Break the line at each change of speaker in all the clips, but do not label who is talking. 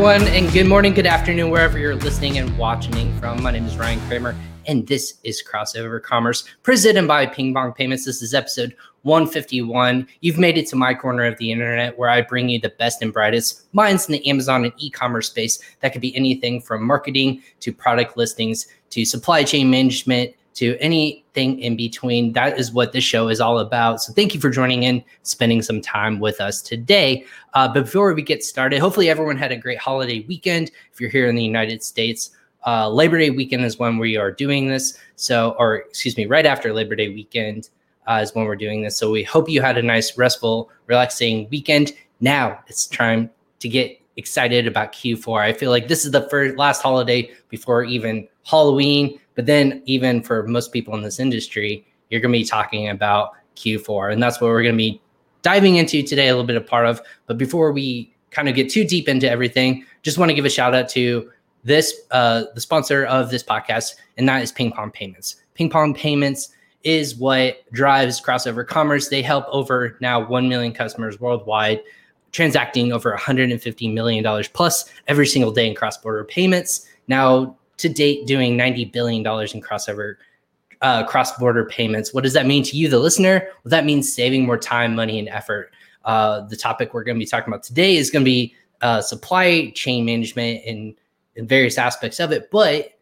everyone, and good morning, good afternoon, wherever you're listening and watching from. My name is Ryan Kramer, and this is Crossover Commerce, presented by Ping Pong Payments. This is episode 151. You've made it to my corner of the internet where I bring you the best and brightest minds in the Amazon and e commerce space. That could be anything from marketing to product listings to supply chain management to anything in between. That is what this show is all about. So thank you for joining in, spending some time with us today. Uh, before we get started, hopefully everyone had a great holiday weekend. If you're here in the United States, uh, Labor Day weekend is when we are doing this. So, or excuse me, right after Labor Day weekend uh, is when we're doing this. So we hope you had a nice, restful, relaxing weekend. Now it's time to get excited about Q4. I feel like this is the first last holiday before even Halloween. But then, even for most people in this industry, you're going to be talking about Q4. And that's what we're going to be diving into today, a little bit of part of. But before we kind of get too deep into everything, just want to give a shout out to this, uh, the sponsor of this podcast, and that is Ping Pong Payments. Ping Pong Payments is what drives crossover commerce. They help over now 1 million customers worldwide transacting over 150 million dollars plus every single day in cross-border payments. Now, to date doing $90 billion in crossover uh, cross-border payments. What does that mean to you, the listener? Well, that means saving more time, money, and effort. Uh, the topic we're going to be talking about today is going to be uh, supply chain management and, and various aspects of it. But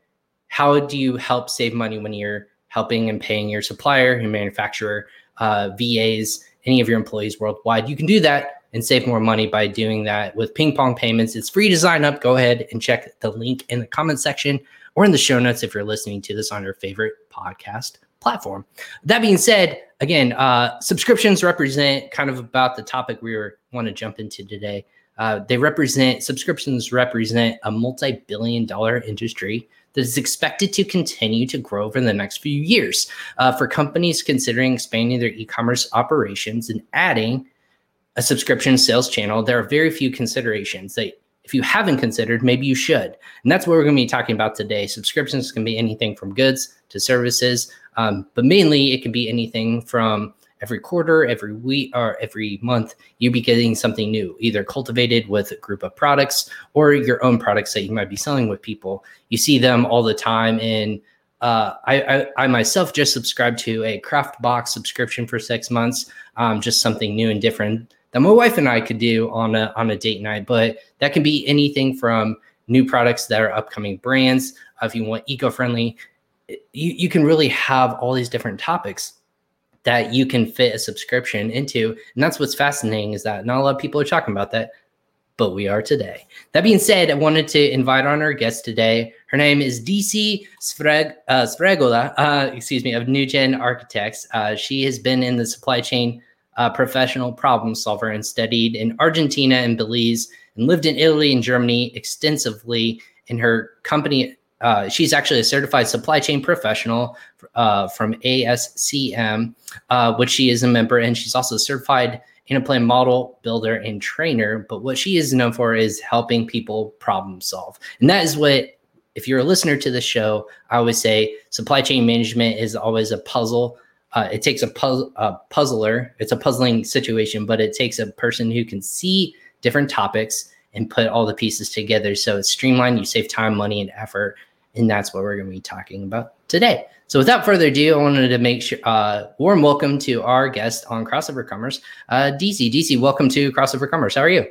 how do you help save money when you're helping and paying your supplier, your manufacturer, uh, VAs, any of your employees worldwide? You can do that and save more money by doing that with ping pong payments. It's free to sign up. Go ahead and check the link in the comment section or in the show notes if you're listening to this on your favorite podcast platform. That being said, again, uh, subscriptions represent kind of about the topic we want to jump into today. Uh, they represent subscriptions represent a multi-billion dollar industry that is expected to continue to grow over the next few years. Uh, for companies considering expanding their e-commerce operations and adding a subscription sales channel, there are very few considerations that if you haven't considered, maybe you should. And that's what we're going to be talking about today. Subscriptions can be anything from goods to services, um, but mainly it can be anything from every quarter, every week, or every month, you be getting something new, either cultivated with a group of products or your own products that you might be selling with people. You see them all the time in uh, I, I, I, myself just subscribed to a craft box subscription for six months, um, just something new and different that my wife and I could do on a on a date night. But that can be anything from new products that are upcoming brands. Uh, if you want eco-friendly, you, you can really have all these different topics that you can fit a subscription into. And that's what's fascinating is that not a lot of people are talking about that, but we are today. That being said, I wanted to invite on our guest today. Her name is DC Sfreg, uh, uh, excuse me, of NewGen Architects. Uh, she has been in the supply chain uh, professional problem solver and studied in Argentina and Belize and lived in Italy and Germany extensively. In her company, uh, she's actually a certified supply chain professional uh, from ASCM, uh, which she is a member, and she's also certified Anaplan model builder and trainer. But what she is known for is helping people problem solve, and that is what. If you're a listener to the show, I always say supply chain management is always a puzzle uh, it takes a, a puzzler. It's a puzzling situation, but it takes a person who can see different topics and put all the pieces together. So it's streamlined. You save time, money, and effort, and that's what we're going to be talking about today. So without further ado, I wanted to make sure uh, warm welcome to our guest on Crossover Commerce, uh, DC. DC, welcome to Crossover Commerce. How are you?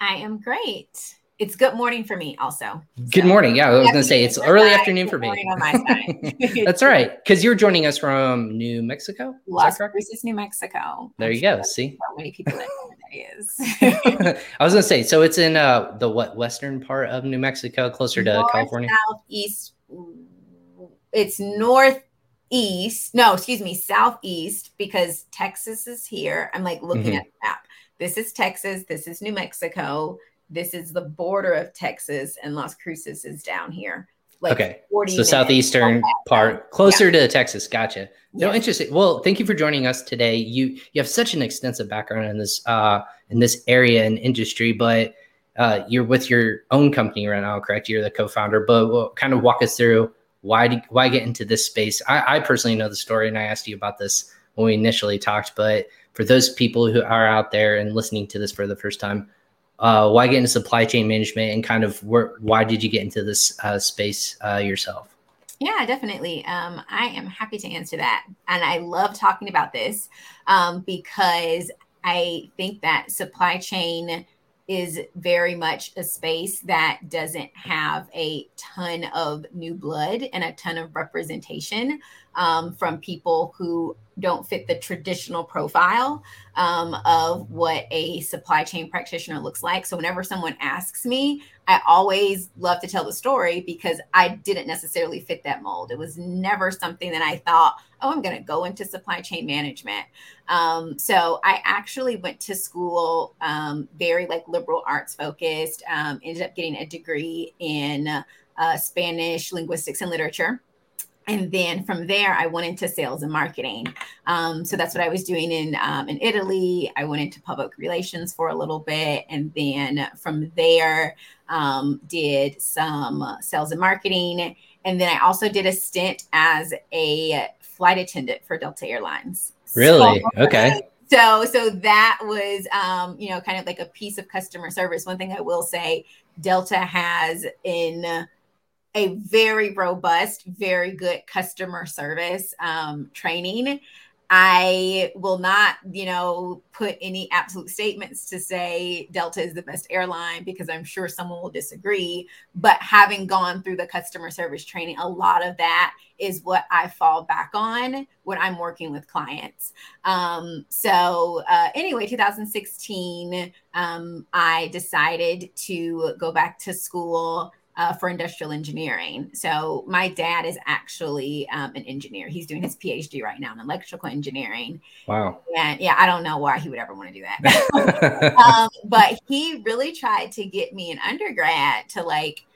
I am great it's good morning for me also.
Good so, morning. Yeah, I was going to say it's early side, afternoon for me. on my side. That's right. Because you're joining us from New Mexico.
Las Cruces, New Mexico.
There you go. See, how many people that is. I was going to say, so it's in uh, the what western part of New Mexico, closer to North, California.
Southeast. It's northeast. No, excuse me, southeast because Texas is here. I'm like looking mm-hmm. at the map. This is Texas. This is New Mexico this is the border of Texas, and Las Cruces is down here.
Like okay, so southeastern part, closer yeah. to Texas. Gotcha. No, interesting. Well, thank you for joining us today. You you have such an extensive background in this uh, in this area and industry, but uh, you're with your own company right now, correct? You're the co-founder, but we'll kind of walk us through why do, why get into this space. I, I personally know the story, and I asked you about this when we initially talked. But for those people who are out there and listening to this for the first time, uh, why get into supply chain management and kind of where, why did you get into this uh, space uh, yourself?
Yeah, definitely. Um, I am happy to answer that. And I love talking about this um, because I think that supply chain is very much a space that doesn't have a ton of new blood and a ton of representation um, from people who don't fit the traditional profile um, of what a supply chain practitioner looks like. So, whenever someone asks me, I always love to tell the story because I didn't necessarily fit that mold. It was never something that I thought, oh, I'm going to go into supply chain management. Um, so, I actually went to school um, very like liberal arts focused, um, ended up getting a degree in uh, Spanish linguistics and literature and then from there i went into sales and marketing. Um, so that's what i was doing in um, in italy. I went into public relations for a little bit. And then from there um, did some sales and marketing. And then i also did a stint as a flight attendant for delta airlines.
Really? So, okay.
So so that was um, you know kind of like a piece of customer service. One thing i will say delta has in a very robust, very good customer service um, training. I will not, you know, put any absolute statements to say Delta is the best airline because I'm sure someone will disagree. But having gone through the customer service training, a lot of that is what I fall back on when I'm working with clients. Um, so, uh, anyway, 2016, um, I decided to go back to school uh, for industrial engineering. So my dad is actually um, an engineer. He's doing his PhD right now in electrical engineering.
Wow.
And yeah, I don't know why he would ever want to do that. um, but he really tried to get me an undergrad to like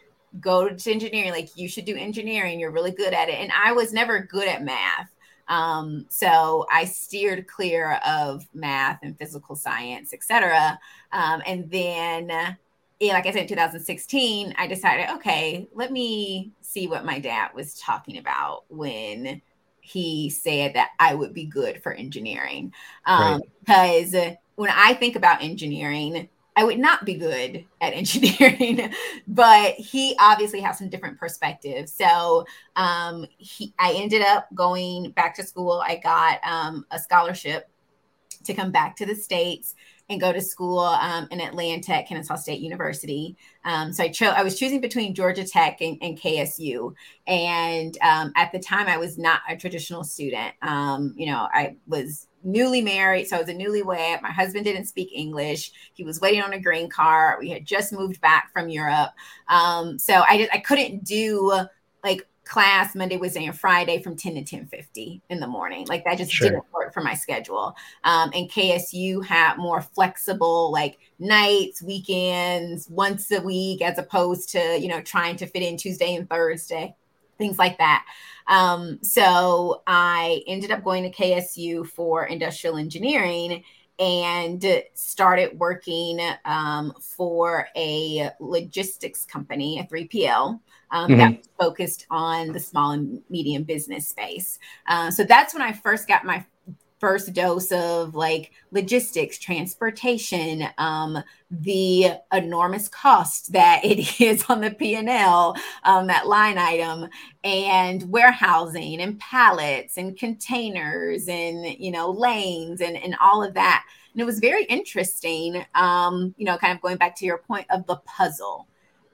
go to engineering. Like you should do engineering. You're really good at it. And I was never good at math. Um, so I steered clear of math and physical science, etc. Um, and then yeah, like I said, in 2016, I decided, okay, let me see what my dad was talking about when he said that I would be good for engineering. Um, Because when I think about engineering, I would not be good at engineering, but he obviously has some different perspectives. So um, he, I ended up going back to school. I got um, a scholarship to come back to the States and go to school um, in Atlanta at Kennesaw State University. Um, so I chose I was choosing between Georgia Tech and, and KSU. And um, at the time, I was not a traditional student. Um, you know, I was newly married, so I was a newlywed. My husband didn't speak English. He was waiting on a green card. We had just moved back from Europe, um, so I just I couldn't do like class Monday, Wednesday, and Friday from 10 to 10:50 in the morning. Like that just sure. didn't work for my schedule. Um, and KSU had more flexible like nights, weekends, once a week, as opposed to you know trying to fit in Tuesday and Thursday, things like that. Um, so I ended up going to KSU for industrial engineering and started working um, for a logistics company, a 3PL um, mm-hmm. that focused on the small and medium business space. Uh, so that's when I first got my first dose of like logistics, transportation, um, the enormous cost that it is on the P&L, um, that line item, and warehousing and pallets and containers and, you know, lanes and, and all of that. And it was very interesting, um, you know, kind of going back to your point of the puzzle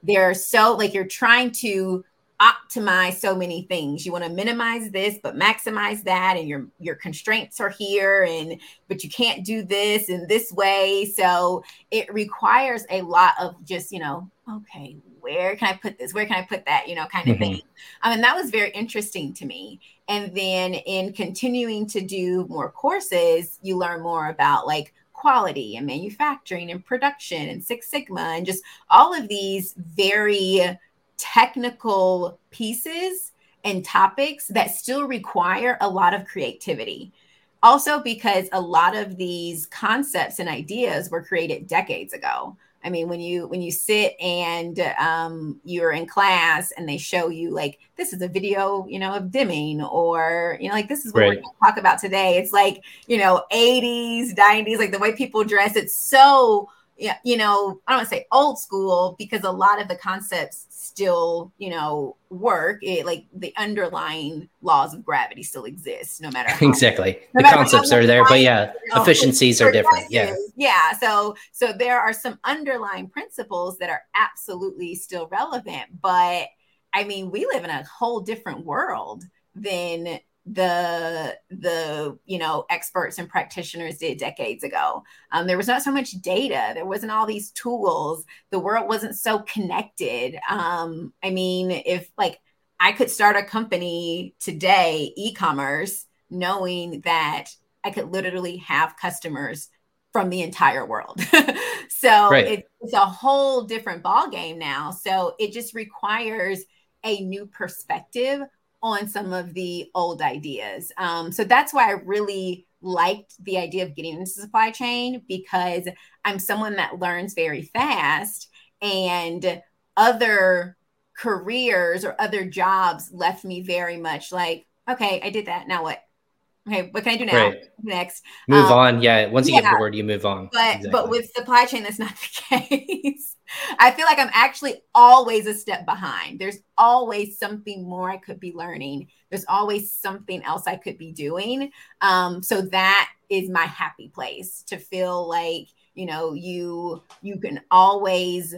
they're so like you're trying to optimize so many things. You want to minimize this but maximize that and your your constraints are here and but you can't do this in this way. So it requires a lot of just you know okay where can i put this? Where can i put that? You know kind of mm-hmm. thing. I mean that was very interesting to me. And then in continuing to do more courses you learn more about like quality and manufacturing and production and Six Sigma and just all of these very technical pieces and topics that still require a lot of creativity. Also, because a lot of these concepts and ideas were created decades ago. I mean, when you when you sit and um, you're in class and they show you like this is a video, you know, of Deming or you know, like this is what right. we're going to talk about today. It's like you know, 80s, 90s, like the way people dress. It's so you know, I don't want to say old school because a lot of the concepts still, you know, work. It like the underlying laws of gravity still exist, no matter
how, exactly no the concepts are there, but yeah, you know, efficiencies are different. Yeah,
yeah. So, so there are some underlying principles that are absolutely still relevant, but I mean, we live in a whole different world than the the you know experts and practitioners did decades ago. Um, there was not so much data. There wasn't all these tools. The world wasn't so connected. Um, i mean if like i could start a company today e-commerce knowing that i could literally have customers from the entire world. So right. it, it's a whole different ball game now. So it just requires a new perspective on some of the old ideas. Um, so that's why I really liked the idea of getting into supply chain because I'm someone that learns very fast and other careers or other jobs left me very much like, okay, I did that. Now what? Okay, what can I do now? Right. Next,
move um, on. Yeah, once you yeah, get bored, you move on.
But exactly. but with supply chain, that's not the case. I feel like I'm actually always a step behind. There's always something more I could be learning. There's always something else I could be doing. Um, so that is my happy place to feel like you know you you can always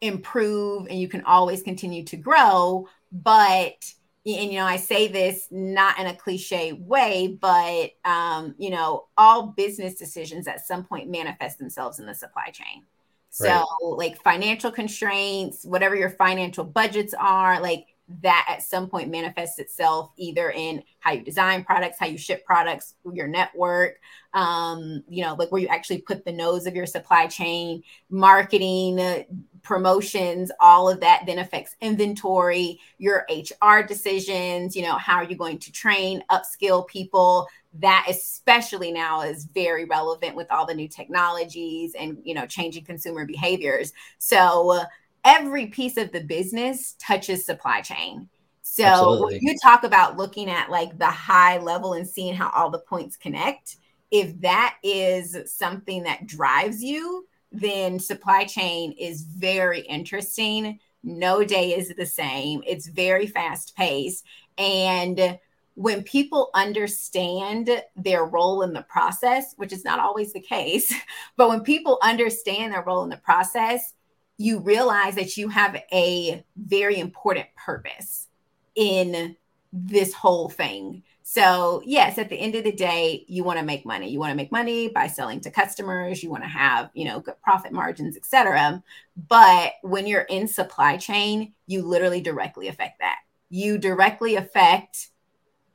improve and you can always continue to grow, but and you know i say this not in a cliche way but um, you know all business decisions at some point manifest themselves in the supply chain so right. like financial constraints whatever your financial budgets are like that at some point manifests itself either in how you design products how you ship products your network um, you know like where you actually put the nodes of your supply chain marketing promotions, all of that then affects inventory, your HR decisions, you know, how are you going to train, upskill people? That especially now is very relevant with all the new technologies and, you know, changing consumer behaviors. So uh, every piece of the business touches supply chain. So Absolutely. you talk about looking at like the high level and seeing how all the points connect, if that is something that drives you, then supply chain is very interesting. No day is the same. It's very fast paced. And when people understand their role in the process, which is not always the case, but when people understand their role in the process, you realize that you have a very important purpose in this whole thing. So, yes, at the end of the day, you want to make money. You want to make money by selling to customers. You want to have, you know, good profit margins, etc. But when you're in supply chain, you literally directly affect that. You directly affect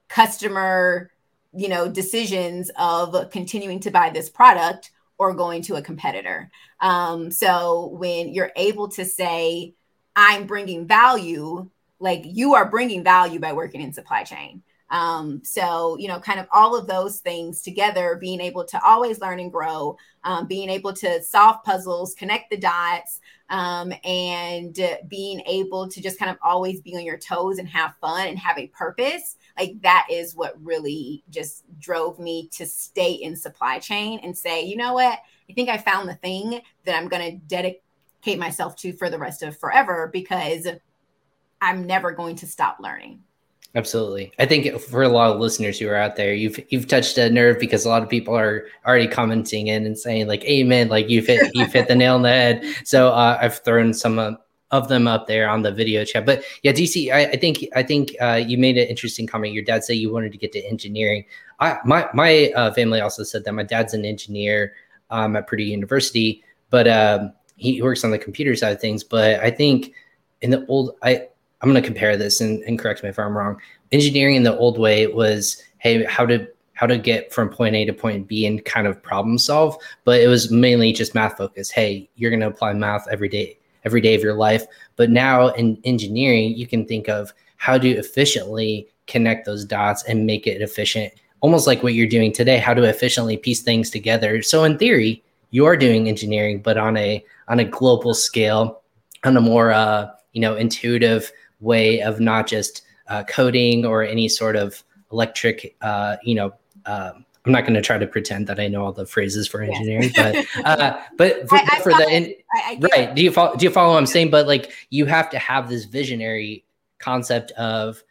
customer, you know, decisions of continuing to buy this product or going to a competitor. Um, so when you're able to say, I'm bringing value, like you are bringing value by working in supply chain um, so, you know, kind of all of those things together, being able to always learn and grow, um, being able to solve puzzles, connect the dots, um, and being able to just kind of always be on your toes and have fun and have a purpose. Like that is what really just drove me to stay in supply chain and say, you know what? I think I found the thing that I'm going to dedicate myself to for the rest of forever because I'm never going to stop learning.
Absolutely. I think for a lot of listeners who are out there, you've you've touched a nerve because a lot of people are already commenting in and saying like amen, like you've hit you've hit the nail on the head. So uh, I've thrown some uh, of them up there on the video chat. But yeah, DC, I, I think I think uh, you made an interesting comment. Your dad said you wanted to get to engineering. I, my my uh, family also said that my dad's an engineer um, at Purdue University, but um, he works on the computer side of things. But I think in the old I I'm going to compare this and, and correct me if I'm wrong. Engineering in the old way was, hey, how to how to get from point A to point B and kind of problem solve, but it was mainly just math focused. Hey, you're going to apply math every day, every day of your life. But now in engineering, you can think of how to efficiently connect those dots and make it efficient, almost like what you're doing today. How to efficiently piece things together. So in theory, you are doing engineering, but on a on a global scale, on a more uh, you know intuitive way of not just uh, coding or any sort of electric, uh, you know, uh, I'm not going to try to pretend that I know all the phrases for engineering, but uh, but for, I, I for the in, I, right, do you follow? Do you follow what I'm saying? But like, you have to have this visionary concept of,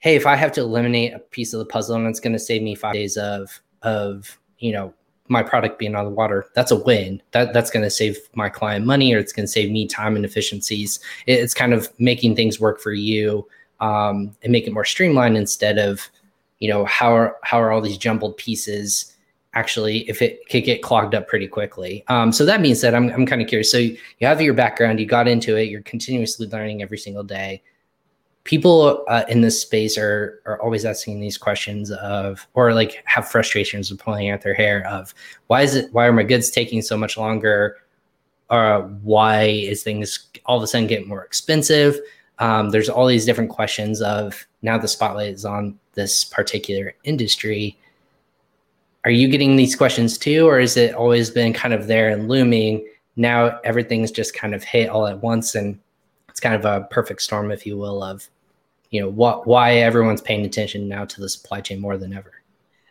hey, if I have to eliminate a piece of the puzzle and it's going to save me five days of of you know my product being on the water, that's a win. That that's going to save my client money, or it's going to save me time and efficiencies. It's kind of making things work for you um, and make it more streamlined instead of you know how are how are all these jumbled pieces actually if it could get clogged up pretty quickly um, so that means that i'm, I'm kind of curious so you have your background you got into it you're continuously learning every single day people uh, in this space are are always asking these questions of or like have frustrations of pulling out their hair of why is it why are my goods taking so much longer or uh, why is things all of a sudden getting more expensive um, there's all these different questions of now the spotlight is on this particular industry. Are you getting these questions too, or is it always been kind of there and looming? Now everything's just kind of hit all at once, and it's kind of a perfect storm, if you will, of you know what why everyone's paying attention now to the supply chain more than ever.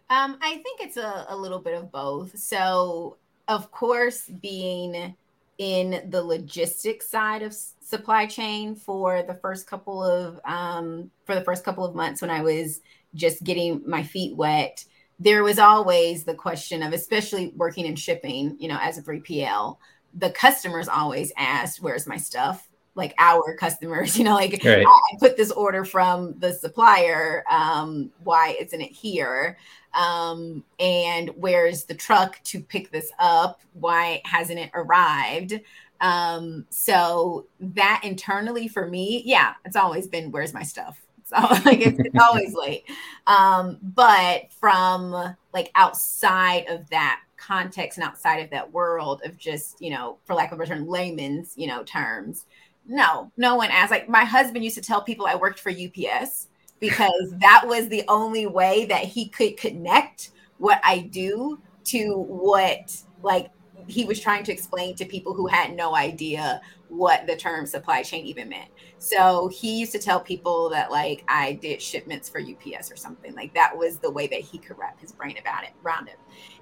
Um, I think it's a, a little bit of both. So, of course, being in the logistics side of supply chain for the first couple of um, for the first couple of months when I was just getting my feet wet, there was always the question of, especially working in shipping, you know, as a 3PL, the customers always asked, Where's my stuff? Like our customers, you know, like right. I put this order from the supplier. Um, why isn't it here? Um, and where's the truck to pick this up? Why hasn't it arrived? Um, so that internally for me, yeah, it's always been where's my stuff? So like it's, it's always late. Um, but from like outside of that context and outside of that world of just, you know, for lack of a term, layman's, you know, terms, no, no one asked. Like my husband used to tell people I worked for UPS because that was the only way that he could connect what I do to what like he was trying to explain to people who had no idea what the term supply chain even meant. So he used to tell people that like I did shipments for UPS or something. Like that was the way that he could wrap his brain about it around it.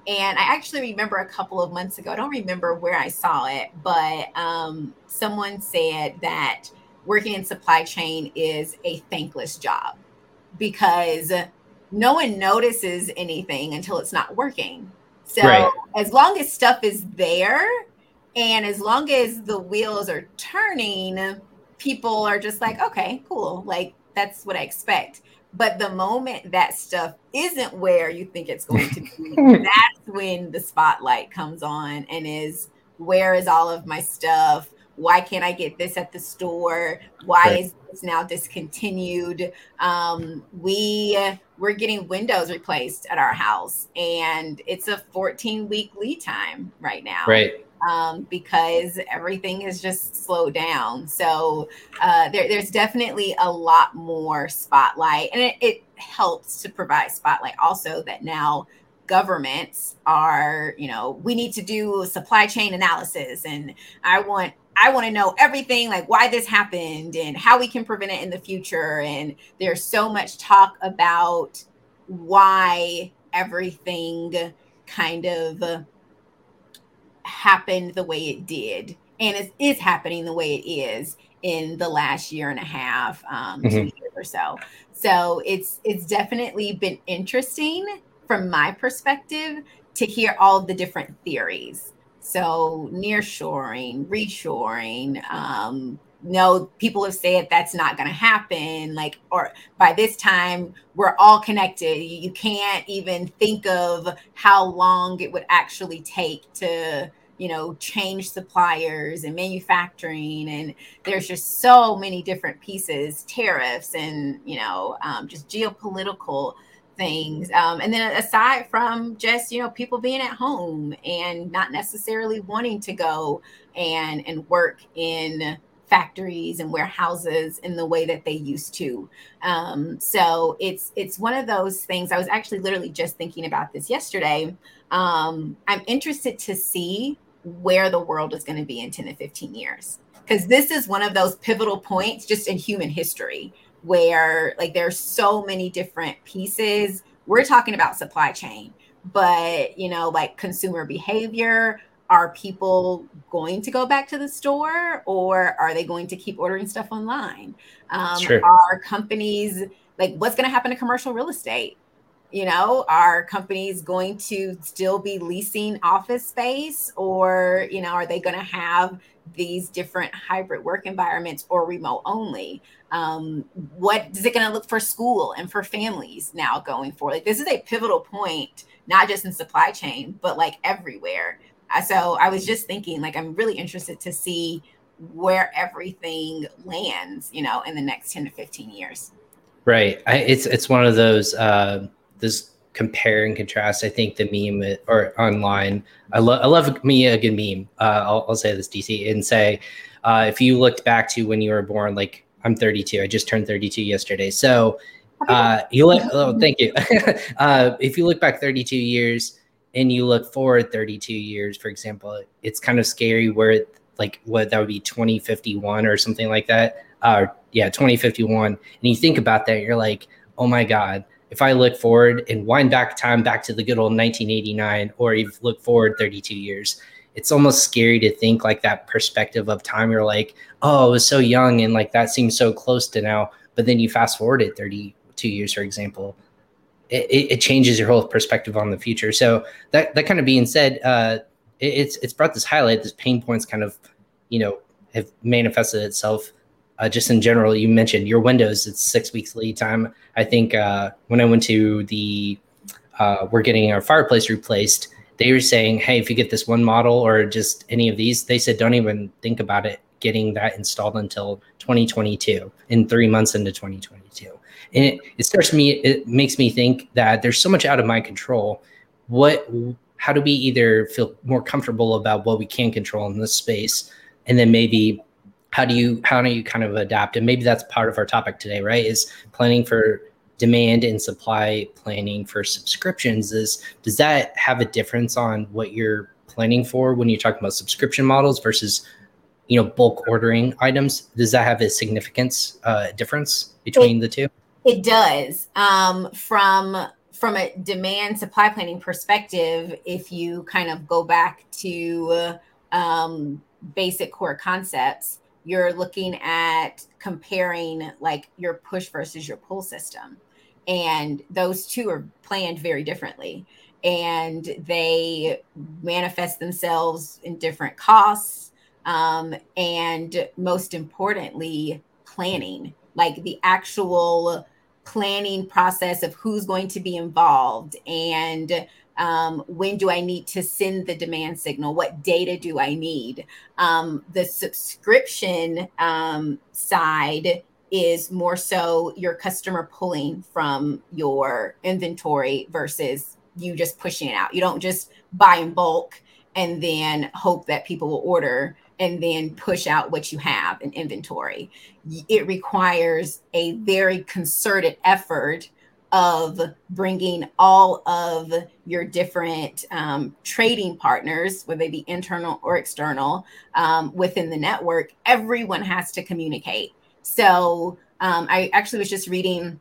And I actually remember a couple of months ago, I don't remember where I saw it, but um, someone said that working in supply chain is a thankless job because no one notices anything until it's not working. So right. as long as stuff is there and as long as the wheels are turning, people are just like, okay, cool. Like that's what I expect. But the moment that stuff isn't where you think it's going to be, that's when the spotlight comes on and is where is all of my stuff? Why can't I get this at the store? Why right. is this now discontinued? Um, we we're getting windows replaced at our house, and it's a 14 week lead time right now.
Right.
Um, because everything is just slowed down. So uh, there, there's definitely a lot more spotlight, and it, it helps to provide spotlight also that now governments are, you know, we need to do supply chain analysis, and I want I want to know everything like why this happened and how we can prevent it in the future. And there's so much talk about why everything kind of happened the way it did and it is happening the way it is in the last year and a half um, mm-hmm. two years or so so it's it's definitely been interesting from my perspective to hear all the different theories so nearshoring, reshoring, um, no, people have said that's not going to happen. Like, or by this time, we're all connected. You can't even think of how long it would actually take to, you know, change suppliers and manufacturing. And there's just so many different pieces, tariffs, and, you know, um, just geopolitical things. Um, and then aside from just, you know, people being at home and not necessarily wanting to go and and work in factories and warehouses in the way that they used to. Um, so it's it's one of those things. I was actually literally just thinking about this yesterday. Um, I'm interested to see where the world is going to be in 10 to 15 years because this is one of those pivotal points just in human history where like there's so many different pieces we're talking about supply chain, but you know, like consumer behavior, are people going to go back to the store or are they going to keep ordering stuff online? Um, sure. Are companies like what's going to happen to commercial real estate? You know, are companies going to still be leasing office space or, you know, are they going to have these different hybrid work environments or remote only? Um, what is it going to look for school and for families now going forward? Like, this is a pivotal point, not just in supply chain, but like everywhere so I was just thinking, like, I'm really interested to see where everything lands, you know, in the next 10 to 15 years.
Right. I, it's it's one of those uh, this compare and contrast. I think the meme or online. I love I love me a good meme. Uh, I'll, I'll say this DC and say uh, if you looked back to when you were born, like I'm 32. I just turned 32 yesterday. So uh, you look. Oh, thank you. uh, if you look back 32 years, and you look forward 32 years, for example, it's kind of scary where it like what that would be 2051 or something like that. Uh, yeah, 2051. And you think about that, you're like, oh my God, if I look forward and wind back time back to the good old 1989, or you look forward 32 years, it's almost scary to think like that perspective of time. You're like, oh, I was so young and like that seems so close to now. But then you fast forward it 32 years, for example, it, it, changes your whole perspective on the future. So that that kind of being said, uh, it, it's it's brought this highlight, this pain points kind of, you know, have manifested itself. Uh, just in general, you mentioned your Windows, it's six weeks lead time. I think uh, when I went to the, uh, we're getting our fireplace replaced. They were saying, hey, if you get this one model or just any of these, they said don't even think about it getting that installed until 2022, in three months into 2022 and it, it starts me it makes me think that there's so much out of my control what how do we either feel more comfortable about what we can control in this space and then maybe how do you how do you kind of adapt? And maybe that's part of our topic today right? Is planning for demand and supply planning for subscriptions is does that have a difference on what you're planning for when you're talking about subscription models versus you know bulk ordering items? Does that have a significance uh, difference between it, the two?
It does. Um, from from a demand supply planning perspective, if you kind of go back to um, basic core concepts, you're looking at comparing like your push versus your pull system. And those two are planned very differently. And they manifest themselves in different costs. Um, and most importantly, planning like the actual planning process of who's going to be involved and um, when do I need to send the demand signal? What data do I need? Um, the subscription um, side is more so your customer pulling from your inventory versus you just pushing it out. You don't just buy in bulk and then hope that people will order and then push out what you have in inventory. It requires a very concerted effort of bringing all of your different um, trading partners, whether they be internal or external, um, within the network. Everyone has to communicate. So um, I actually was just reading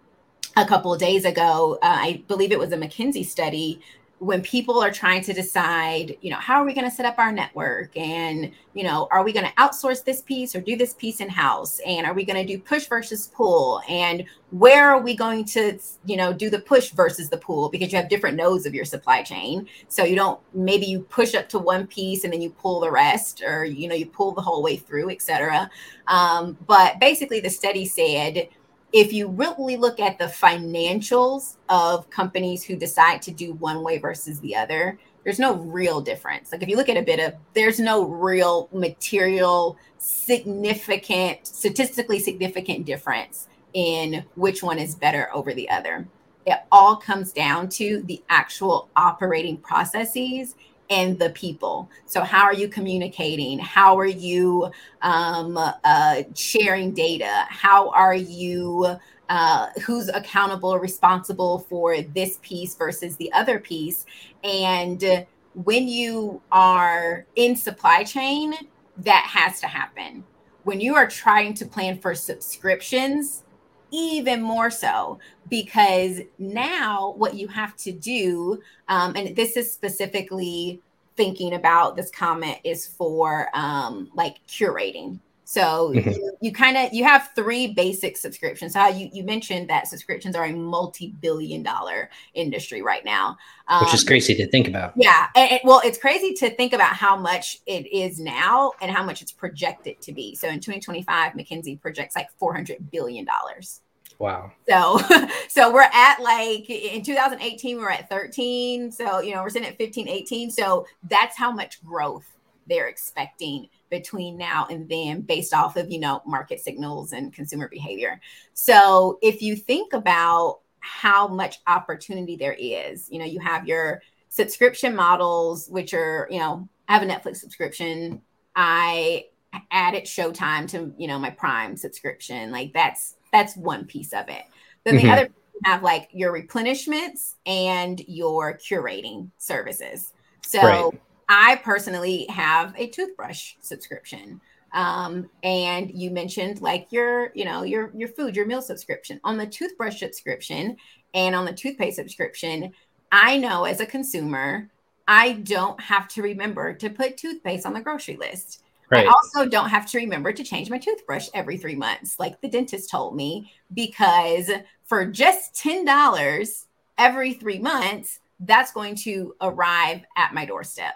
a couple days ago, uh, I believe it was a McKinsey study when people are trying to decide, you know, how are we going to set up our network? And, you know, are we going to outsource this piece or do this piece in house? And are we going to do push versus pull? And where are we going to, you know, do the push versus the pull? Because you have different nodes of your supply chain. So you don't, maybe you push up to one piece and then you pull the rest, or, you know, you pull the whole way through, et cetera. Um, but basically, the study said, if you really look at the financials of companies who decide to do one way versus the other, there's no real difference. Like if you look at a bit of, there's no real material, significant, statistically significant difference in which one is better over the other. It all comes down to the actual operating processes and the people. So, how are you communicating? How are you um, uh, sharing data? How are you? Uh, who's accountable or responsible for this piece versus the other piece? And when you are in supply chain, that has to happen. When you are trying to plan for subscriptions, even more so because now what you have to do, um, and this is specifically thinking about this comment is for um, like curating. So mm-hmm. you, you kind of you have three basic subscriptions. So you you mentioned that subscriptions are a multi-billion dollar industry right now,
um, which is um, crazy to think about.
Yeah, and, and, well, it's crazy to think about how much it is now and how much it's projected to be. So in 2025, McKinsey projects like 400 billion dollars.
Wow.
So, so we're at like in 2018, we we're at 13. So, you know, we're sitting at 15, 18. So that's how much growth they're expecting between now and then based off of, you know, market signals and consumer behavior. So if you think about how much opportunity there is, you know, you have your subscription models, which are, you know, I have a Netflix subscription. I added Showtime to, you know, my Prime subscription. Like that's that's one piece of it. Then the mm-hmm. other have like your replenishments and your curating services. So right. I personally have a toothbrush subscription. Um, and you mentioned like your, you know, your your food, your meal subscription. On the toothbrush subscription and on the toothpaste subscription, I know as a consumer, I don't have to remember to put toothpaste on the grocery list. Right. I also don't have to remember to change my toothbrush every three months, like the dentist told me, because for just $10 every three months, that's going to arrive at my doorstep.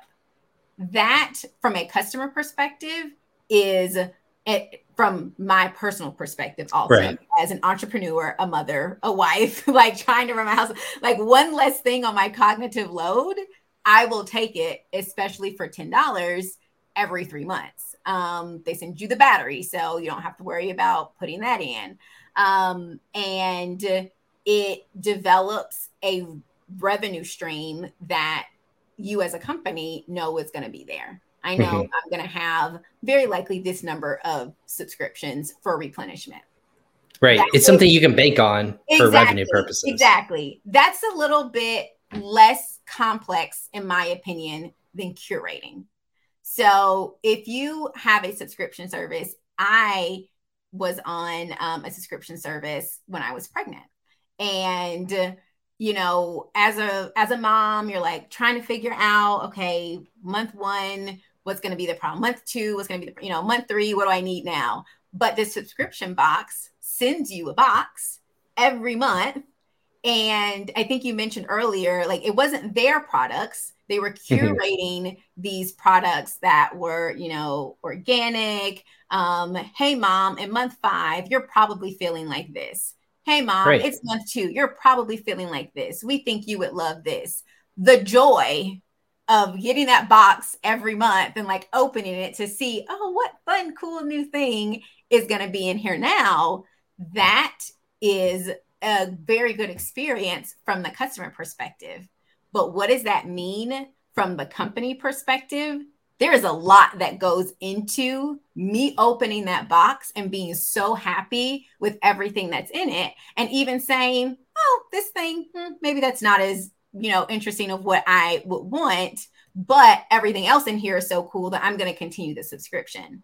That, from a customer perspective, is it, from my personal perspective, also right. as an entrepreneur, a mother, a wife, like trying to run my house, like one less thing on my cognitive load, I will take it, especially for $10 every three months. Um, they send you the battery, so you don't have to worry about putting that in. Um, and it develops a revenue stream that you as a company know is going to be there. I know mm-hmm. I'm going to have very likely this number of subscriptions for replenishment.
Right. That's it's something you can bank on exactly, for revenue purposes.
Exactly. That's a little bit less complex, in my opinion, than curating. So if you have a subscription service, I was on um, a subscription service when I was pregnant, and you know, as a as a mom, you're like trying to figure out, okay, month one, what's going to be the problem? Month two, what's going to be the you know, month three, what do I need now? But the subscription box sends you a box every month. And I think you mentioned earlier, like it wasn't their products, they were mm-hmm. curating these products that were, you know, organic. Um, hey, mom, in month five, you're probably feeling like this. Hey, mom, right. it's month two. You're probably feeling like this. We think you would love this. The joy of getting that box every month and like opening it to see, oh, what fun, cool new thing is going to be in here now. That is a very good experience from the customer perspective but what does that mean from the company perspective? There is a lot that goes into me opening that box and being so happy with everything that's in it. And even saying, oh, this thing, hmm, maybe that's not as, you know, interesting of what I would want, but everything else in here is so cool that I'm going to continue the subscription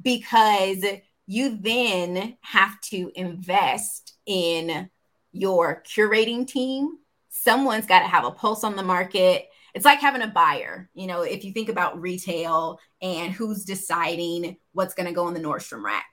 because you then have to invest in your curating team someone's got to have a pulse on the market. It's like having a buyer. You know, if you think about retail and who's deciding what's going to go in the Nordstrom rack,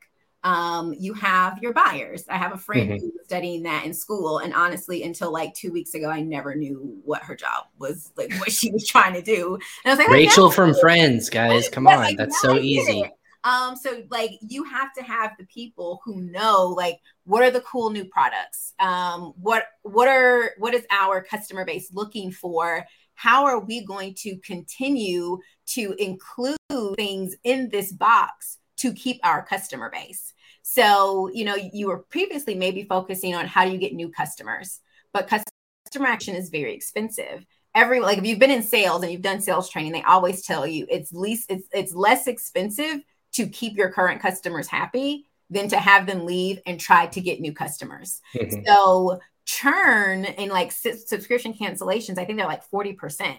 um, you have your buyers. I have a friend mm-hmm. who was studying that in school, and honestly, until like two weeks ago, I never knew what her job was, like what she was trying to do. And I was like,
Rachel from Friends, guys, come on, like, that's so easy.
Um, so like you have to have the people who know like what are the cool new products? Um, what what are what is our customer base looking for? How are we going to continue to include things in this box to keep our customer base? So, you know, you were previously maybe focusing on how do you get new customers, but customer action is very expensive every like if you've been in sales and you've done sales training they always tell you it's least it's it's less expensive to keep your current customers happy than to have them leave and try to get new customers. Mm-hmm. So churn and like subscription cancellations, I think they're like 40%.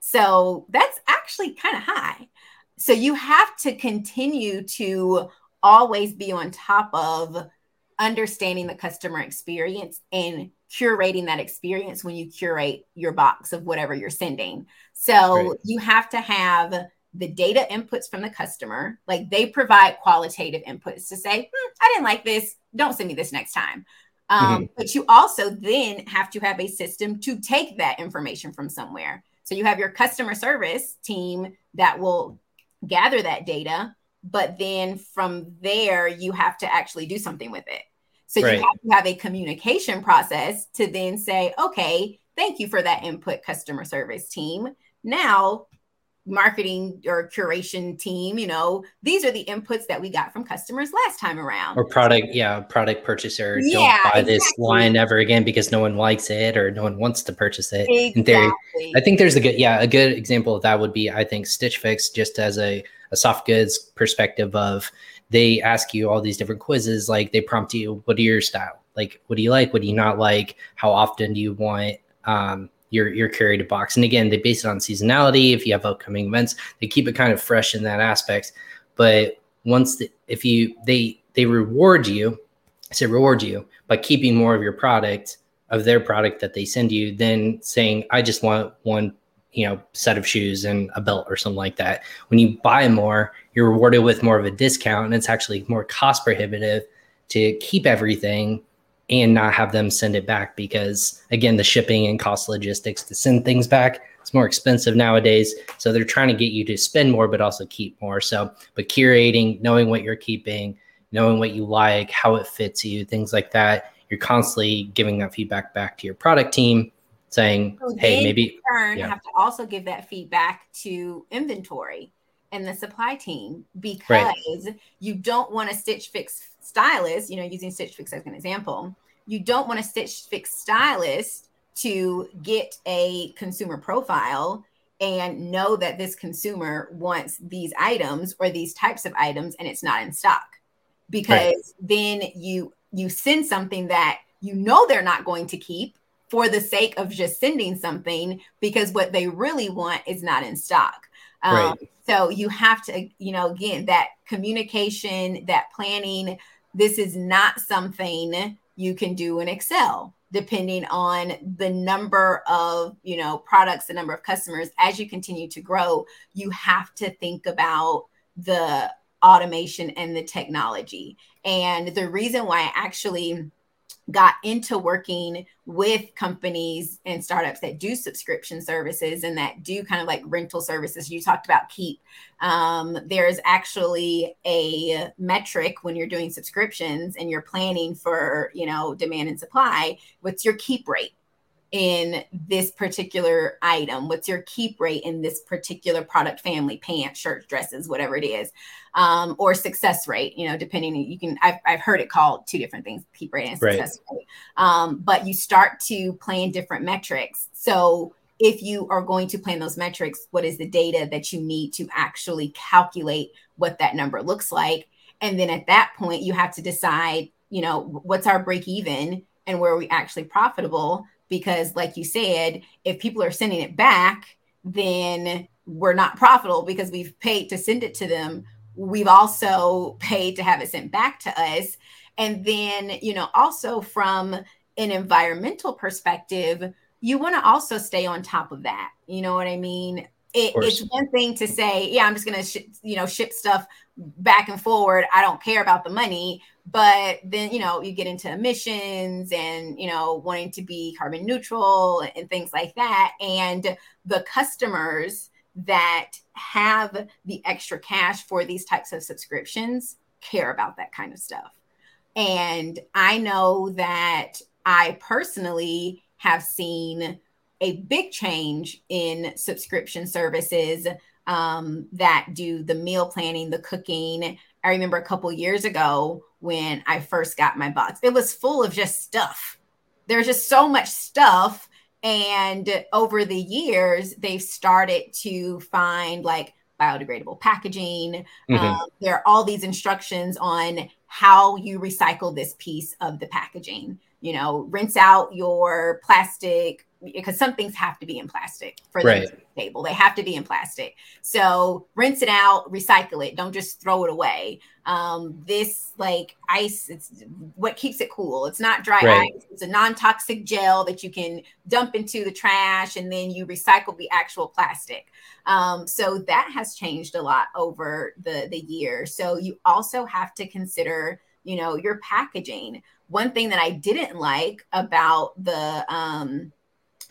So that's actually kind of high. So you have to continue to always be on top of understanding the customer experience and curating that experience when you curate your box of whatever you're sending. So you have to have the data inputs from the customer, like they provide qualitative inputs to say, hmm, I didn't like this. Don't send me this next time. Um, mm-hmm. But you also then have to have a system to take that information from somewhere. So you have your customer service team that will gather that data, but then from there, you have to actually do something with it. So right. you have to have a communication process to then say, okay, thank you for that input, customer service team. Now marketing or curation team you know these are the inputs that we got from customers last time around.
Or product yeah product purchaser yeah, don't buy exactly. this line ever again because no one likes it or no one wants to purchase it. Exactly. in theory i think there's a good yeah a good example of that would be i think stitch fix just as a, a soft goods perspective of they ask you all these different quizzes like they prompt you what are your style? Like what do you like? What do you not like? How often do you want um, your your curated box. And again, they base it on seasonality. If you have upcoming events, they keep it kind of fresh in that aspect. But once the, if you they they reward you, I say reward you by keeping more of your product of their product that they send you than saying I just want one you know set of shoes and a belt or something like that. When you buy more, you're rewarded with more of a discount, and it's actually more cost prohibitive to keep everything and not have them send it back because again the shipping and cost logistics to send things back it's more expensive nowadays so they're trying to get you to spend more but also keep more so but curating knowing what you're keeping knowing what you like how it fits you things like that you're constantly giving that feedback back to your product team saying so hey maybe
turn yeah. have to also give that feedback to inventory and the supply team because right. you don't want to stitch fix stylist, you know, using Stitch Fix as an example, you don't want a Stitch Fix stylist to get a consumer profile and know that this consumer wants these items or these types of items and it's not in stock because right. then you you send something that you know they're not going to keep for the sake of just sending something because what they really want is not in stock um, right. so you have to you know again that communication that planning this is not something you can do in Excel depending on the number of you know products the number of customers. As you continue to grow you have to think about the automation and the technology. And the reason why i actually got into working with companies and startups that do subscription services and that do kind of like rental services. You talked about keep. Um, there's actually a metric when you're doing subscriptions and you're planning for, you know, demand and supply. What's your keep rate? in this particular item? What's your keep rate in this particular product family, pants, shirts, dresses, whatever it is, um, or success rate? You know, depending, you can. I've, I've heard it called two different things: keep rate and success right. rate. Um, but you start to plan different metrics. So if you are going to plan those metrics, what is the data that you need to actually calculate what that number looks like? And then at that point, you have to decide, you know, what's our break even and where are we actually profitable because like you said if people are sending it back then we're not profitable because we've paid to send it to them we've also paid to have it sent back to us. And then you know also from an environmental perspective you want to also stay on top of that you know what i mean? It, it's one thing to say yeah i'm just going to sh- you know ship stuff back and forward i don't care about the money but then you know you get into emissions and you know wanting to be carbon neutral and things like that. And the customers that have the extra cash for these types of subscriptions care about that kind of stuff and i know that i personally have seen a big change in subscription services um, that do the meal planning, the cooking. I remember a couple years ago when I first got my box, it was full of just stuff. There's just so much stuff. And over the years, they've started to find like biodegradable packaging. Mm-hmm. Um, there are all these instructions on how you recycle this piece of the packaging. You know, rinse out your plastic because some things have to be in plastic for the right. table. They have to be in plastic. So rinse it out, recycle it. Don't just throw it away. Um, this like ice, it's what keeps it cool. It's not dry right. ice. It's a non-toxic gel that you can dump into the trash and then you recycle the actual plastic. Um, so that has changed a lot over the the year. So you also have to consider, you know, your packaging. One thing that I didn't like about the um,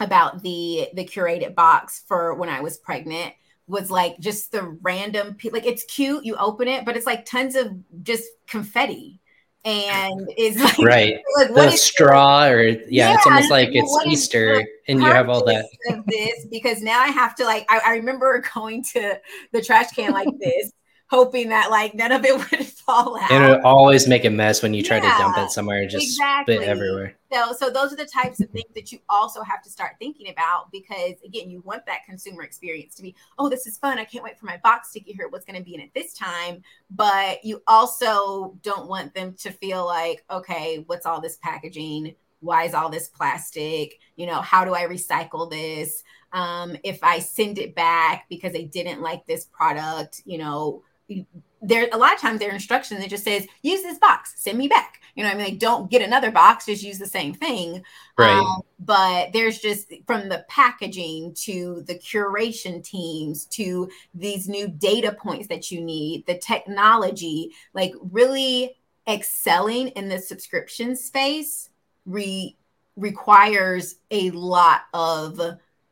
about the the curated box for when I was pregnant was like just the random like it's cute you open it but it's like tons of just confetti. And it's like
right. like, the straw or yeah, yeah, it's almost like it's easter and you have all that.
of this? Because now i have to like I, I remember going to the trash can like this hoping that like none of it would fall out.
And it always make a mess when you try yeah, to dump it somewhere, just exactly. spit everywhere.
So, so those are the types of things that you also have to start thinking about because again, you want that consumer experience to be, oh, this is fun. I can't wait for my box to get here. What's going to be in it this time? But you also don't want them to feel like, okay, what's all this packaging? Why is all this plastic? You know, how do I recycle this? Um, if I send it back because they didn't like this product, you know, there a lot of times their instructions it just says use this box send me back. You know i mean? They don't get another box just use the same thing. Right. Um, but there's just from the packaging to the curation teams to these new data points that you need the technology like really excelling in the subscription space re- requires a lot of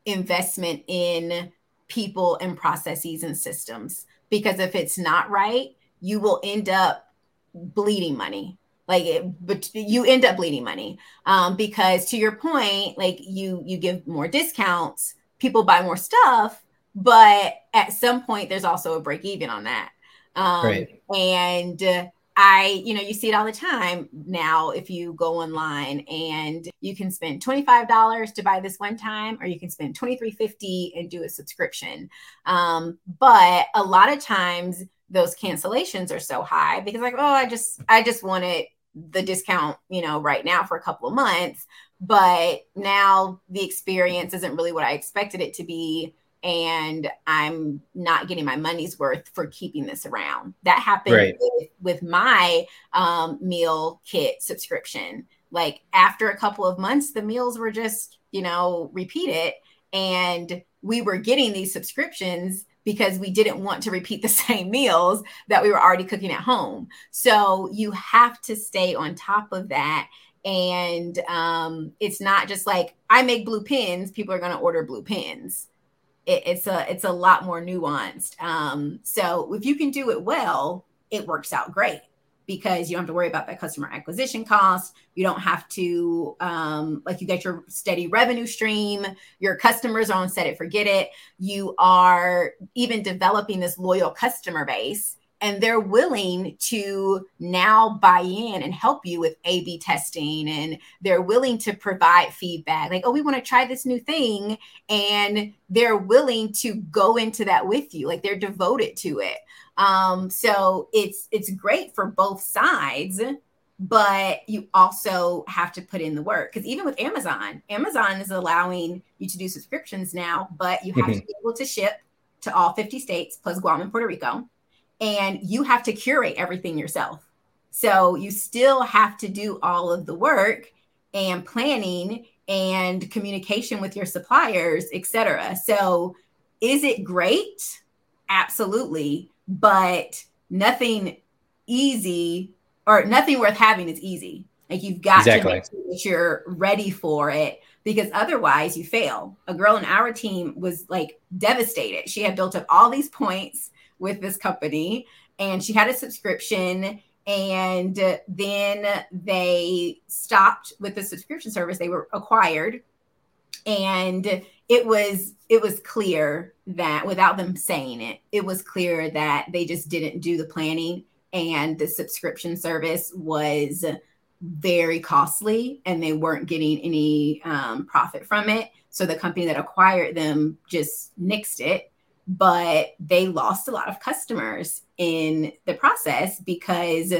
investment in people and processes and systems because if it's not right, you will end up bleeding money. Like it, but you end up bleeding money um, because to your point, like you you give more discounts, people buy more stuff, but at some point there's also a break even on that. Um, right. And I, you know, you see it all the time now if you go online and you can spend $25 to buy this one time or you can spend $23.50 and do a subscription. Um, but a lot of times those cancellations are so high because like, oh, I just I just wanted the discount, you know, right now for a couple of months, but now the experience isn't really what I expected it to be and I'm not getting my money's worth for keeping this around. That happened right. with, with, my um, meal kit subscription. Like after a couple of months, the meals were just, you know, repeated. And we were getting these subscriptions because we didn't want to repeat the same meals that we were already cooking at home. So you have to stay on top of that. And um, it's not just like I make blue pins, people are going to order blue pins it, it's a it's a lot more nuanced. Um, so if you can do it well, it works out great because you don't have to worry about that customer acquisition cost. You don't have to um, like you get your steady revenue stream. Your customers are on set it, forget it. You are even developing this loyal customer base and they're willing to now buy in and help you with A B testing. And they're willing to provide feedback like, oh, we want to try this new thing. And they're willing to go into that with you. Like they're devoted to it. Um, so it's it's great for both sides but you also have to put in the work because even with Amazon, Amazon is allowing you to do subscriptions now, but you have mm-hmm. to be able to ship to all 50 states plus Guam and Puerto Rico and you have to curate everything yourself. So you still have to do all of the work and planning and communication with your suppliers, etc. So is it great? Absolutely, but nothing easy or nothing worth having is easy. Like you've got exactly. to make sure that you're ready for it because otherwise you fail. A girl in our team was like devastated. She had built up all these points with this company and she had a subscription and then they stopped with the subscription service they were acquired and it was it was clear that without them saying it it was clear that they just didn't do the planning and the subscription service was very costly and they weren't getting any um, profit from it. So the company that acquired them just nixed it but they lost a lot of customers in the process because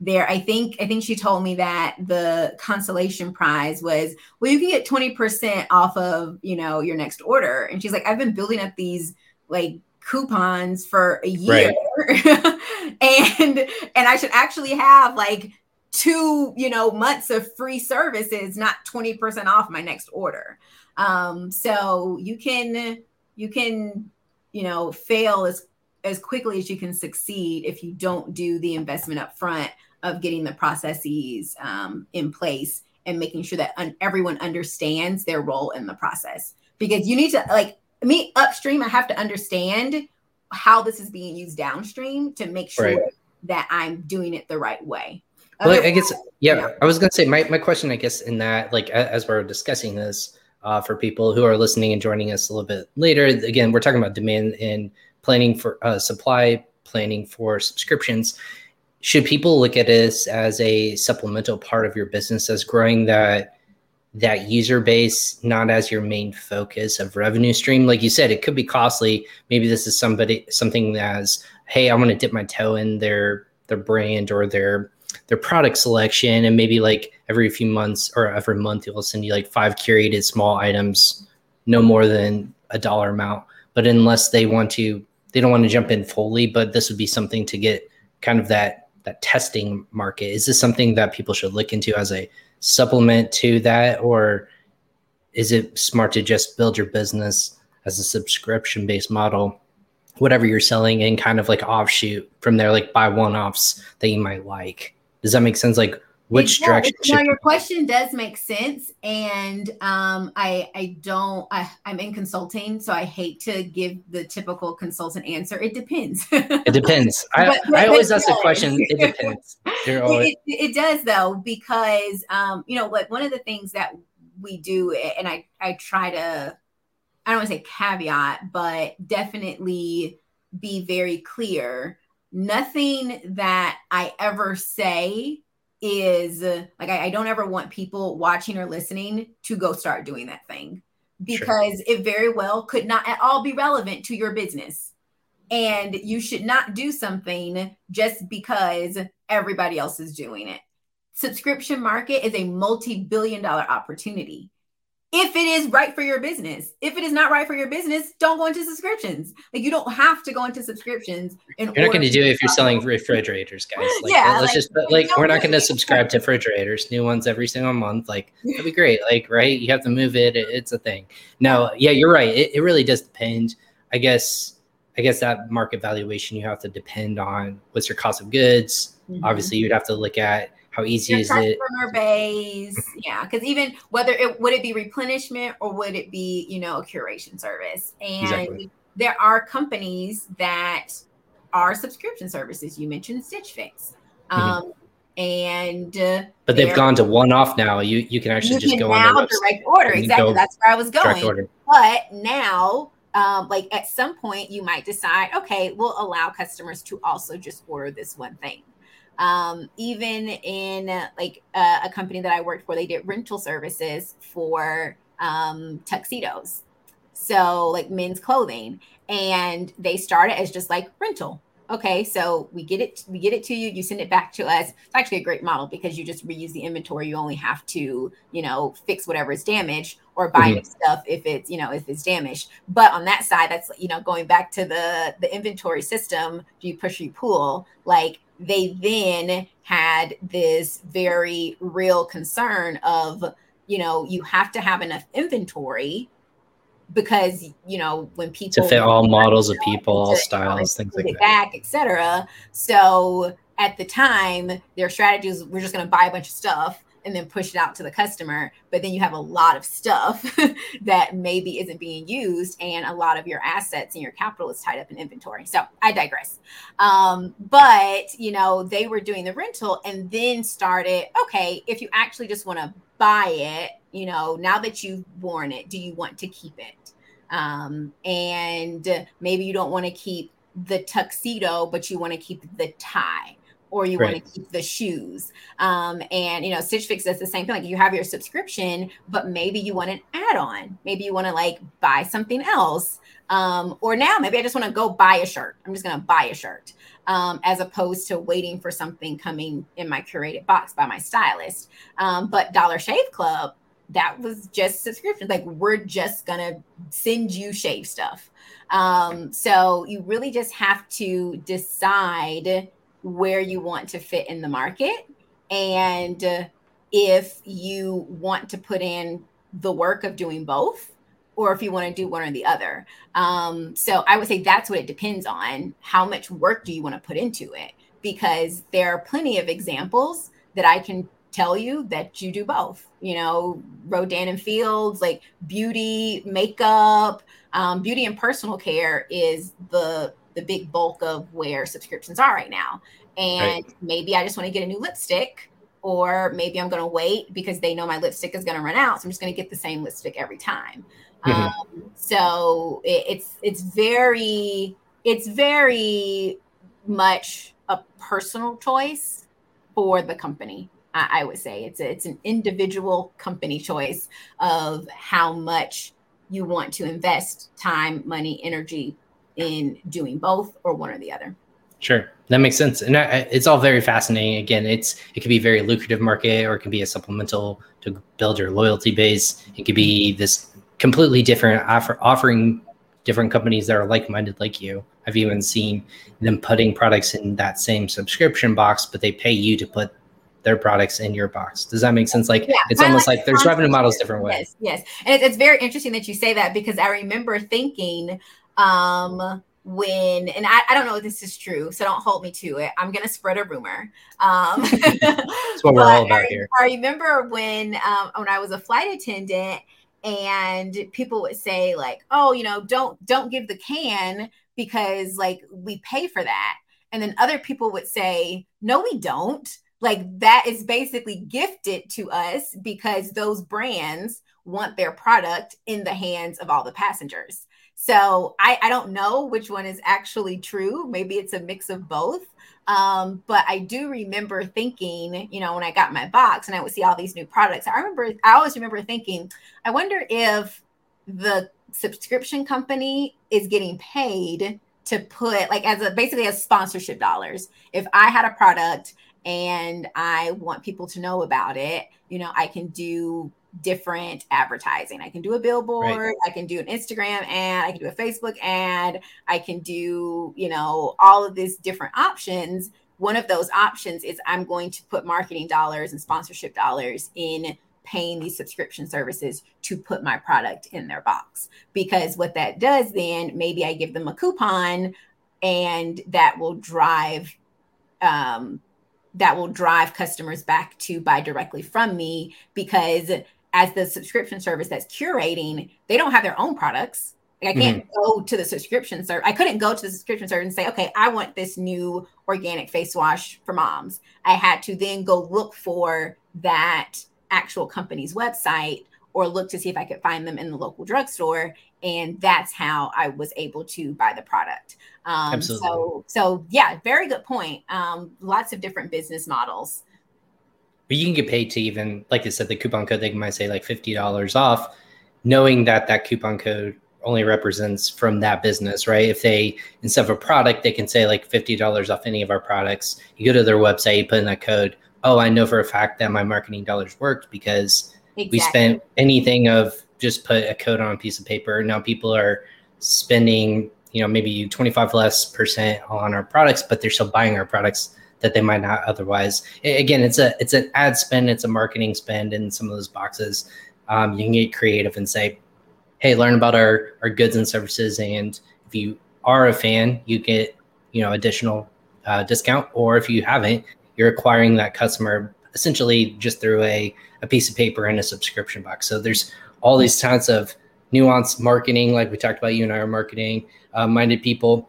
there i think i think she told me that the consolation prize was well you can get 20% off of you know your next order. And she's like i've been building up these like coupons for a year. Right. and and i should actually have like two you know months of free services not 20% off my next order. Um so you can you can you know fail as as quickly as you can succeed if you don't do the investment up front of getting the processes um, in place and making sure that un- everyone understands their role in the process. Because you need to like me upstream i have to understand how this is being used downstream to make sure right. that i'm doing it the right way.
Well, i guess yeah, yeah, i was gonna say my, my question i guess in that like as we're discussing this uh, for people who are listening and joining us a little bit later. Again we're talking about demand and planning for uh, supply planning for subscriptions. Should people look at this as a supplemental part of your business as growing that that user base not as your main focus of revenue stream? Like you said it could be costly. Maybe this is somebody something as hey i want to dip my toe in their their brand or their their product selection and maybe like every few months or every month you'll send you like five curated small items no more than a dollar amount. But unless they want to they don't want to jump in fully but this would be something to get kind of that that testing market. Is this something that people should look into as a supplement to that? Or is it smart to just build your business as a subscription based model whatever you're selling and kind of like offshoot from there like buy one offs that you might like? Does that make sense? Like which
yeah,
direction
no, your question does make sense and um, i i don't I, i'm in consulting so i hate to give the typical consultant answer. It depends.
It depends. I, but, but, I always ask the question it depends.
Always- it, it, does though because um, you know like one of the things that we do and i i try to i don't want to say caveat but definitely be very clear. Nothing that i ever say is like I, I, don't ever want people watching or listening to go start doing that thing because sure. it very well could not at all be relevant to your business. And you should not do something just because everybody else is doing it. Subscription market is a multi billion dollar opportunity if it is right for your business. If it is not right for your business, don't go into subscriptions. Like you don't have to go into subscriptions.
you're not going to do it if you're selling refrigerators, guys. Like, yeah, let's like, just like we're not going to subscribe to refrigerators, new ones every single month. Like that'd be great. Like right, you have to move it. It's a thing. No, yeah, you're right. It, it really does depend. I guess. I guess that market valuation you have to depend on what's your cost of goods. Mm-hmm. Obviously, you'd have to look at how easy Your is it?
Customer base, yeah. Because even whether it would it be replenishment or would it be you know a curation service, and exactly. there are companies that are subscription services. You mentioned Stitch Fix. Mm-hmm. Um, and uh,
but they've gone to one off now. You you can actually you just can go now on
direct order. Exactly, that's where I was going. But now, um, like at some point, you might decide, okay, we'll allow customers to also just order this one thing. Um, even in like uh, a company that I worked for, they did rental services for um, tuxedos. So like men's clothing, and they started as just like rental. Okay, so we get it, we get it to you, you send it back to us. It's actually a great model because you just reuse the inventory. You only have to, you know, fix whatever is damaged or buy mm-hmm. stuff if it's, you know, if it's damaged. But on that side, that's you know, going back to the the inventory system, do you push you pull, like they then had this very real concern of, you know, you have to have enough inventory because you know when people
to fit all models of people, all styles, things like that,
etc. So at the time, their strategies were just going to buy a bunch of stuff and then push it out to the customer. But then you have a lot of stuff that maybe isn't being used, and a lot of your assets and your capital is tied up in inventory. So I digress. Um, but you know, they were doing the rental and then started, okay, if you actually just want to buy it, you know, now that you've worn it, do you want to keep it? Um, and maybe you don't want to keep the tuxedo, but you want to keep the tie or you right. want to keep the shoes. Um, and you know, Stitch Fix does the same thing. Like you have your subscription, but maybe you want an add-on. Maybe you want to like buy something else. Um, or now maybe I just want to go buy a shirt. I'm just gonna buy a shirt. um, as opposed to waiting for something coming in my curated box by my stylist. Um, but Dollar Shave Club, that was just subscription. Like we're just gonna send you shave stuff. Um, so you really just have to decide where you want to fit in the market and uh, if you want to put in the work of doing both or if you want to do one or the other. Um, so I would say that's what it depends on. How much work do you want to put into it? Because there are plenty of examples that I can tell you that you do both. You know, Rodan and Fields, like beauty, makeup, um, beauty and personal care is the the big bulk of where subscriptions are right now. And right. maybe I just want to get a new lipstick, or maybe I'm going to wait because they know my lipstick is going to run out. So I'm just going to get the same lipstick every time. Mm-hmm. Um, so it, it's it's very it's very much a personal choice for the company. I, I would say it's a, it's an individual company choice of how much you want to invest time, money, energy in doing both or one or the other.
Sure, that makes sense, and I, it's all very fascinating. Again, it's it could be a very lucrative market, or it can be a supplemental to build your loyalty base. It could be this completely different offer, offering different companies that are like-minded like you. I've even seen them putting products in that same subscription box, but they pay you to put their products in your box. Does that make sense? Like yeah, it's almost like, like there's revenue models different ways.
Yes, yes. And it's, it's very interesting that you say that because I remember thinking um when and I, I don't know if this is true, so don't hold me to it. I'm gonna spread a rumor. Um
That's what we're all about
I,
here.
I remember when um when I was a flight attendant and people would say like, oh, you know, don't don't give the can because like we pay for that. And then other people would say, no, we don't like that is basically gifted to us because those brands want their product in the hands of all the passengers. So I, I don't know which one is actually true. Maybe it's a mix of both. Um, but I do remember thinking, you know, when I got my box and I would see all these new products, I remember, I always remember thinking, I wonder if the subscription company is getting paid to put like as a basically as sponsorship dollars. If I had a product and I want people to know about it, you know, I can do different advertising. I can do a billboard, right. I can do an Instagram ad, I can do a Facebook ad, I can do, you know, all of these different options. One of those options is I'm going to put marketing dollars and sponsorship dollars in paying these subscription services to put my product in their box. Because what that does then, maybe I give them a coupon and that will drive um, that will drive customers back to buy directly from me because as the subscription service that's curating, they don't have their own products. Like I can't mm-hmm. go to the subscription service. I couldn't go to the subscription service and say, okay, I want this new organic face wash for moms. I had to then go look for that actual company's website or look to see if I could find them in the local drugstore. And that's how I was able to buy the product. Um, Absolutely. So, so yeah, very good point. Um, lots of different business models.
But you can get paid to even, like I said, the coupon code, they might say like $50 off, knowing that that coupon code only represents from that business, right? If they, instead of a product, they can say like $50 off any of our products. You go to their website, you put in that code. Oh, I know for a fact that my marketing dollars worked because Exactly. We spent anything of just put a code on a piece of paper. Now people are spending, you know, maybe 25 less percent on our products, but they're still buying our products that they might not otherwise. Again, it's a it's an ad spend, it's a marketing spend in some of those boxes. Um, you can get creative and say, hey, learn about our our goods and services, and if you are a fan, you get you know additional uh, discount, or if you haven't, you're acquiring that customer essentially just through a, a piece of paper and a subscription box. So there's all these kinds of nuanced marketing, like we talked about, you and I are marketing uh, minded people,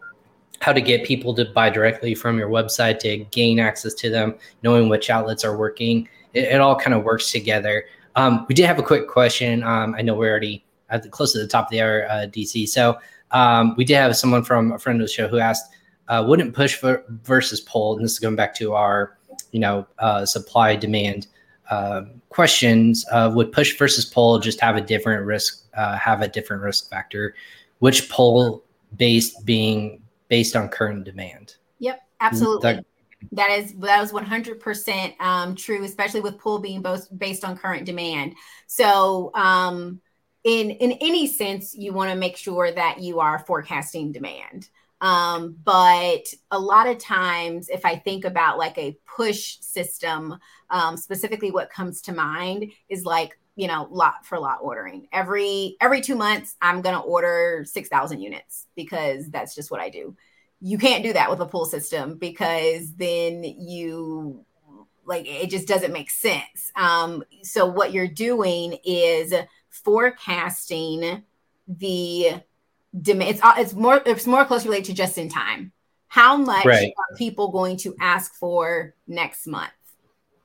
how to get people to buy directly from your website to gain access to them, knowing which outlets are working. It, it all kind of works together. Um, we did have a quick question. Um, I know we're already at the, close to the top of the hour, uh, DC. So um, we did have someone from a friend of the show who asked, uh, wouldn't push versus pull, and this is going back to our you know uh, supply demand uh, questions would push versus pull just have a different risk uh, have a different risk factor which pull based being based on current demand
Yep, absolutely. That, that is that was 100% um, true, especially with pull being both based on current demand. So, um, in in any sense, you want to make sure that you are forecasting demand. Um, but a lot of times, if I think about like a push system, um, specifically what comes to mind is like you know lot for lot ordering. Every every two months i'm going to order 6000 units because that's just what i do. You can't do that with a pull system because then you like it just doesn't make sense. Um, so what you're doing is forecasting the demand it's, it's more it's more closely related to just in time. How much right. are people going to ask for next month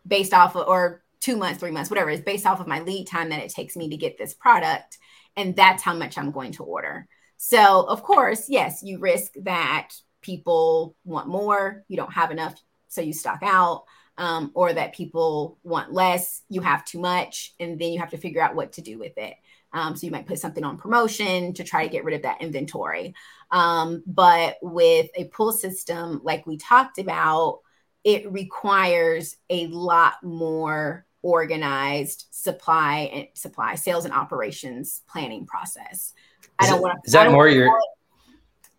based off of, or two months, three months, whatever, is based off of my lead time that it takes me to get this product. And that's how much I'm going to order. So, of course, yes, you risk that people want more, you don't have enough, so you stock out, um, or that people want less, you have too much, and then you have to figure out what to do with it. Um, so, you might put something on promotion to try to get rid of that inventory. Um, but with a pull system, like we talked about, it requires a lot more organized supply and supply sales and operations planning process.
I don't want to. Is that more your?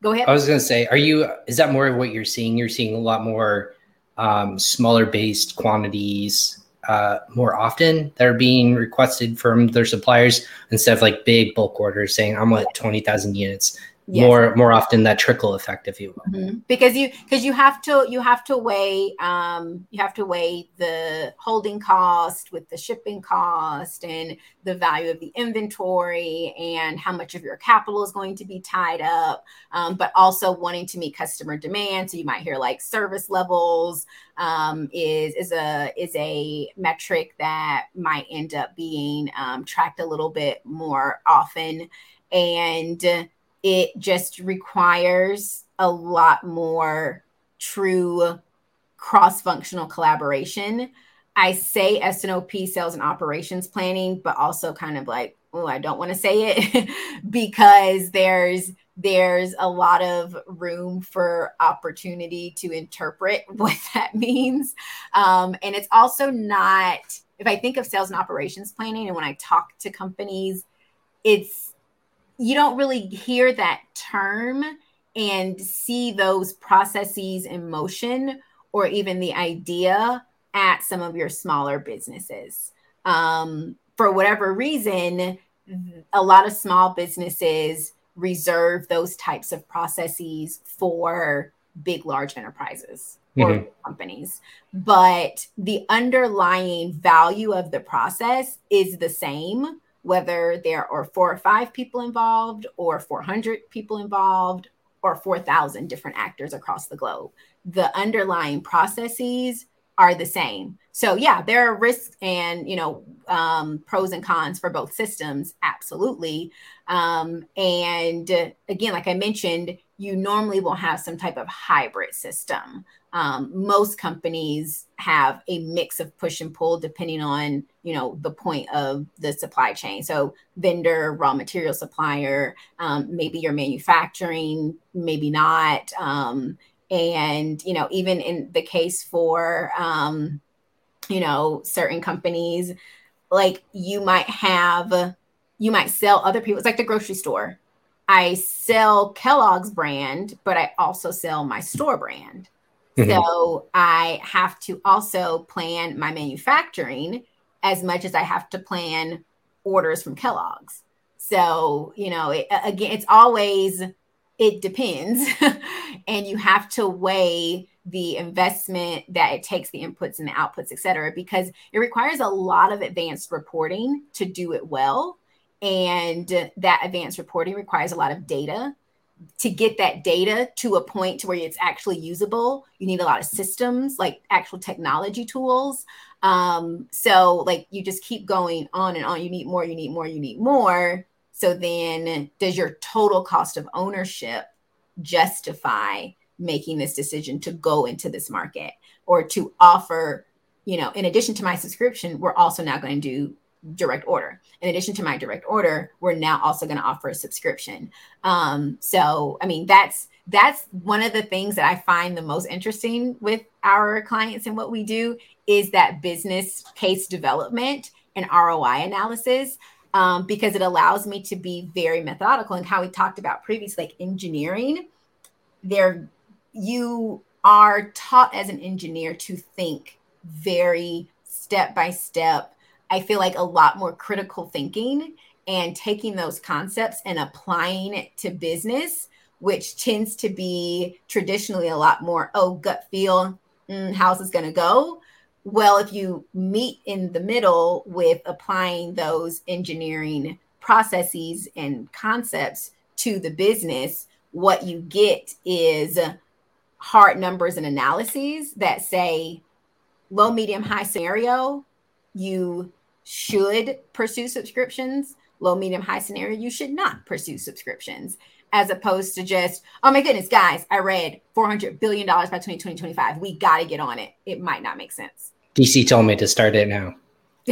Go ahead.
I was going to say, are you? Is that more of what you're seeing? You're seeing a lot more um, smaller based quantities uh, more often that are being requested from their suppliers instead of like big bulk orders saying I'm at twenty thousand units yes. more more often that trickle effect if you will
mm-hmm. because you because you have to you have to weigh um you have to weigh the holding cost with the shipping cost and the value of the inventory and how much of your capital is going to be tied up um, but also wanting to meet customer demand so you might hear like service levels um, is is a is a metric that might end up being um, tracked a little bit more often and it just requires a lot more true cross-functional collaboration. I say S&OP sales and operations planning, but also kind of like, oh, I don't want to say it because there's there's a lot of room for opportunity to interpret what that means. Um, and it's also not, if I think of sales and operations planning, and when I talk to companies, it's you don't really hear that term and see those processes in motion or even the idea at some of your smaller businesses. Um, for whatever reason, a lot of small businesses reserve those types of processes for big, large enterprises or mm-hmm. companies. But the underlying value of the process is the same whether there are four or five people involved, or 400 people involved, or 4,000 different actors across the globe. The underlying processes are the same. So yeah, there are risks and you know um, pros and cons for both systems, absolutely. Um, and again, like I mentioned, you normally will have some type of hybrid system. Um, most companies have a mix of push and pull depending on you know the point of the supply chain. So vendor raw material supplier um, maybe you're manufacturing maybe not. Um, and you know even in the case for um, you know certain companies like you might have you might sell other people it's like the grocery store i sell kellogg's brand but i also sell my store brand Mm-hmm. So I have to also plan my manufacturing as much as I have to plan orders from Kellogg's. So, you know, it, again, it's always, it depends. and you have to weigh the investment that it takes, the inputs and the outputs, et cetera, because it requires a lot of advanced reporting to do it well. And that advanced reporting requires a lot of data. To get that data to a point to where it's actually usable you need a lot of systems like actual technology tools. Um, so like you just keep going on and on. You need more you need more you need more. So then does your total cost of ownership justify making this decision to go into this market or to offer you know in addition to my subscription we're also now going to do direct order. In addition to my direct order, we're now also going to offer a subscription. Um, so, I mean, that's that's one of the things that I find the most interesting with our clients and what we do is that business case development and ROI analysis. Um, because it allows me to be very methodical and how we talked about previously, like engineering. There, you are taught as an engineer to think very step by step. I feel like a lot more critical thinking and taking those concepts and applying it to business, which tends to be traditionally a lot more, oh, gut feel, mm, how's this going to go? Well, if you meet in the middle with applying those engineering processes and concepts to the business, what you get is hard numbers and analyses that say low, medium, high scenario, you should pursue subscriptions. Low, medium, high scenario, you should not pursue subscriptions, as opposed to just, oh my goodness, guys, I read $400 billion by 2020, We got to get on it. It might not make sense.
DC told me to start it now.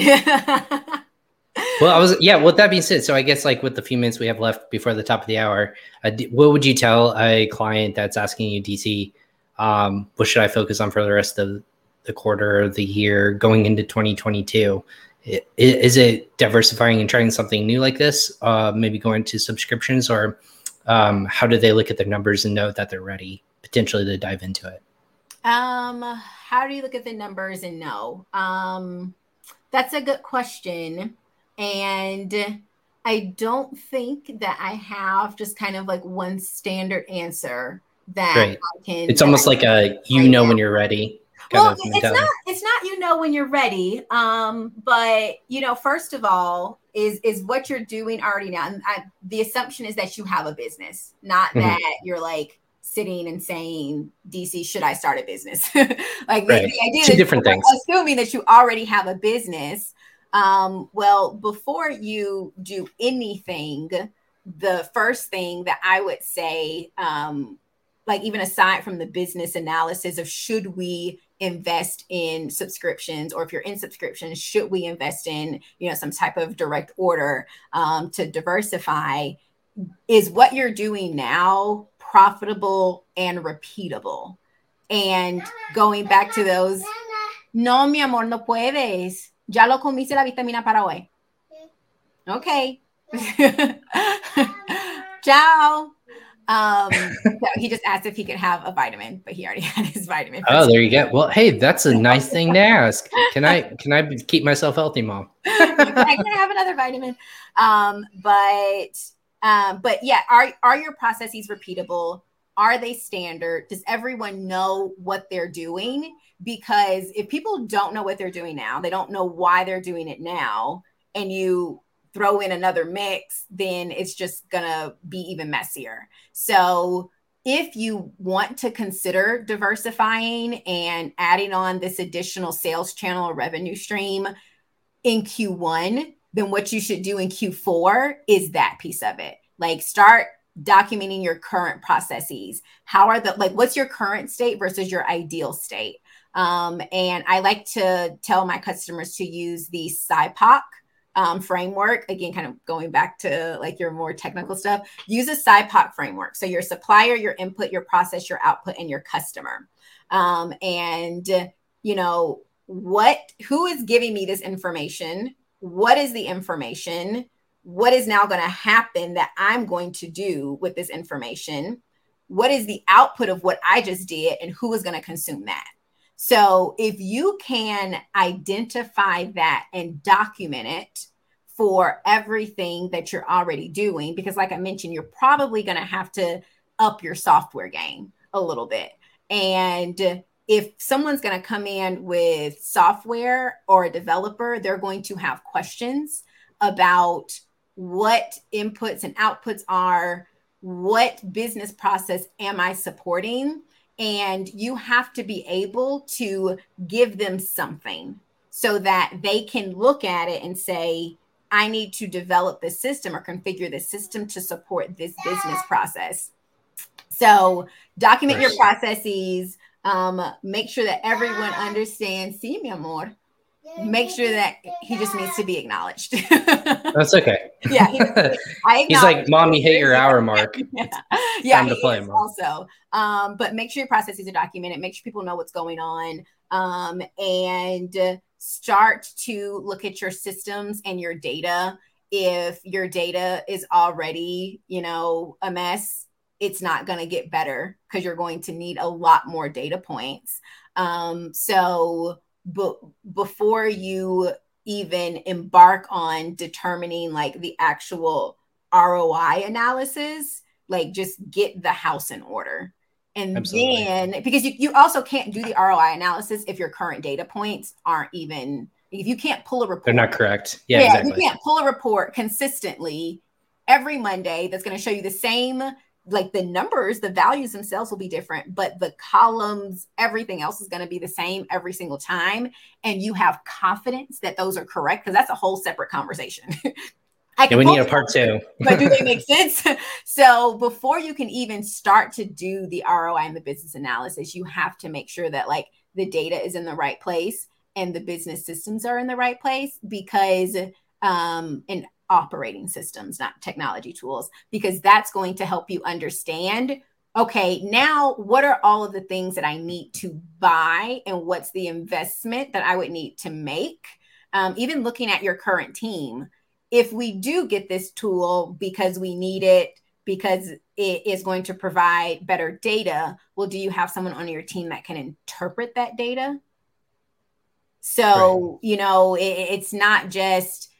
well, I was, yeah, with that being said, so I guess like with the few minutes we have left before the top of the hour, uh, what would you tell a client that's asking you, DC, um, what should I focus on for the rest of the quarter the year going into 2022? Is it diversifying and trying something new like this? Uh, maybe going to subscriptions, or um, how do they look at their numbers and know that they're ready potentially to dive into it?
Um, how do you look at the numbers and know? Um, that's a good question, and I don't think that I have just kind of like one standard answer that. I
can. It's almost like a you know when you're ready.
Well, it's not. It's not you know when you're ready. Um, but you know, first of all, is is what you're doing already now. And I, the assumption is that you have a business, not mm-hmm. that you're like sitting and saying, DC, should I start a business? like right. the, the, idea
Two different things.
Assuming that you already have a business. Um, well, before you do anything, the first thing that I would say um, like even aside from the business analysis of should we invest in subscriptions or if you're in subscriptions should we invest in you know some type of direct order um, to diversify? Is what you're doing now profitable and repeatable? And going back to those no mi amor no puedes. Ya lo comiste la vitamina para hoy. Okay. Ciao um, so he just asked if he could have a vitamin, but he already had his vitamin.
Oh, there you go. Well, hey, that's a nice thing to ask. Can I can I keep myself healthy, mom?
I can have another vitamin. Um, but um, but yeah, are are your processes repeatable? Are they standard? Does everyone know what they're doing? Because if people don't know what they're doing now, they don't know why they're doing it now, and you throw in another mix, then it's just gonna be even messier. So if you want to consider diversifying and adding on this additional sales channel or revenue stream in Q1, then what you should do in Q4 is that piece of it. Like start documenting your current processes. How are the like what's your current state versus your ideal state? Um, and I like to tell my customers to use the SIPOC um, framework, again, kind of going back to like your more technical stuff, use a SIPOC framework. So your supplier, your input, your process, your output, and your customer. Um, and, you know, what, who is giving me this information? What is the information? What is now going to happen that I'm going to do with this information? What is the output of what I just did and who is going to consume that? So if you can identify that and document it for everything that you're already doing, because like I mentioned, you're probably going to have to up your software game a little bit. And if someone's going to come in with software or a developer, they're going to have questions about what inputs and outputs are, what business process am I supporting? And you have to be able to give them something so that they can look at it and say i need to develop this system or configure this system to support this business process. So document your processes um, make sure that everyone understands see mi amor make sure that he just needs to be acknowledged.
That's okay.
yeah, he,
he's like, "Mom, you hit your hour mark."
yeah, yeah
time to play. Mom.
Also, um, but make sure your processes are documented. Make sure people know what's going on, um, and start to look at your systems and your data. If your data is already, you know, a mess, it's not going to get better because you're going to need a lot more data points. Um, so but before you even embark on determining like the actual ROI analysis, like just get the house in order. And Absolutely. then because you, you also can't do the ROI analysis if your current data points aren't even if you can't pull a report.
They're not correct. Yeah, yeah exactly.
you can't pull a report consistently every Monday that's going to show you the same like the numbers, the values themselves will be different, but the columns, everything else is going to be the same every single time. And you have confidence that those are correct because that's a whole separate conversation.
I yeah, we need a part two.
but do they make sense? so before you can even start to do the ROI and the business analysis, you have to make sure that like the data is in the right place and the business systems are in the right place because um and operating systems, not technology tools, because that's going to help you understand okay, now what are all of the things that I need to buy and what's the investment that I would need to make? Um, even looking at your current team, if we do get this tool because we need it, because it is going to provide better data, well, do you have someone on your team that can interpret that data? So, right. you know, it, it's not just,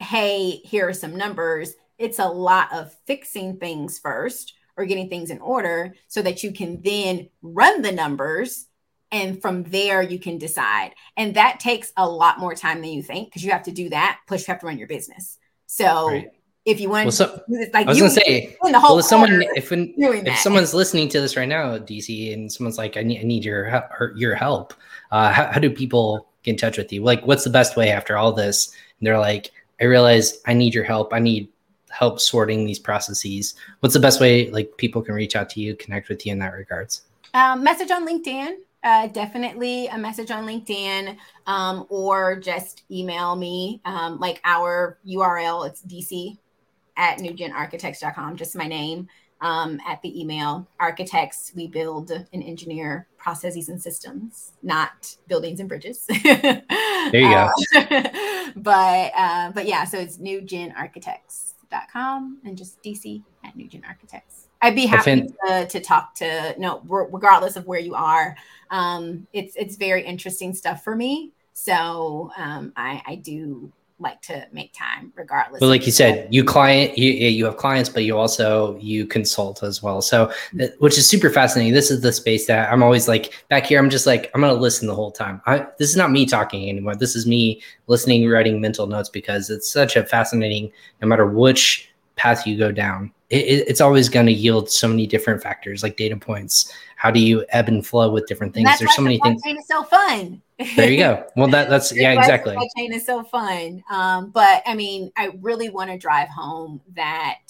hey, here are some numbers. It's a lot of fixing things first or getting things in order so that you can then run the numbers and from there you can decide. And that takes a lot more time than you think because you have to do that. Plus, you have to run your business. So right. if you want, well,
so, like I was you, gonna say, the whole well, if someone if when, if someone's listening to this right now, DC, and someone's like, I need I need your your help. Uh, how, how do people get in touch with you? Like, what's the best way after all this? And they're like, I realize I need your help. I need help sorting these processes. What's the best way like people can reach out to you, connect with you in that regards?
Um, message on LinkedIn. Uh, definitely a message on LinkedIn um, or just email me. Um, like our URL, it's dc at newgenarchitects.com, just my name um, at the email. Architects, we build and engineer processes and systems, not buildings and bridges.
there you go.
Uh, but uh, but yeah, so it's newgenarchitects.com and just DC at Newgen Architects. I'd be happy to, to, talk to no regardless of where you are. Um, it's it's very interesting stuff for me. So um, I, I do like to make time regardless.
Well, like you said, you client, you, you have clients, but you also, you consult as well. So, uh, which is super fascinating. This is the space that I'm always like back here. I'm just like, I'm going to listen the whole time. I, this is not me talking anymore. This is me listening, writing mental notes because it's such a fascinating, no matter which path you go down, it, it's always going to yield so many different factors like data points. How do you ebb and flow with different things?
There's so many things. It's so fun
there you go. Well, that that's yeah, exactly.
Supply chain is so fun. Um, but I mean, I really want to drive home that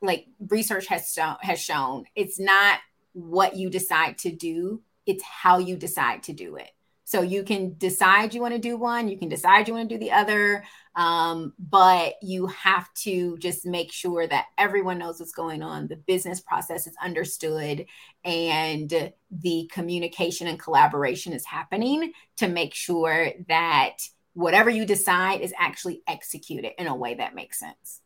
like research has shown has shown it's not what you decide to do, it's how you decide to do it. So you can decide you want to do one, you can decide you want to do the other, um, but you have to just make sure that everyone knows what's going on, the business process is understood, and the communication and collaboration is happening to make sure that whatever you decide is actually executed in a way that makes sense.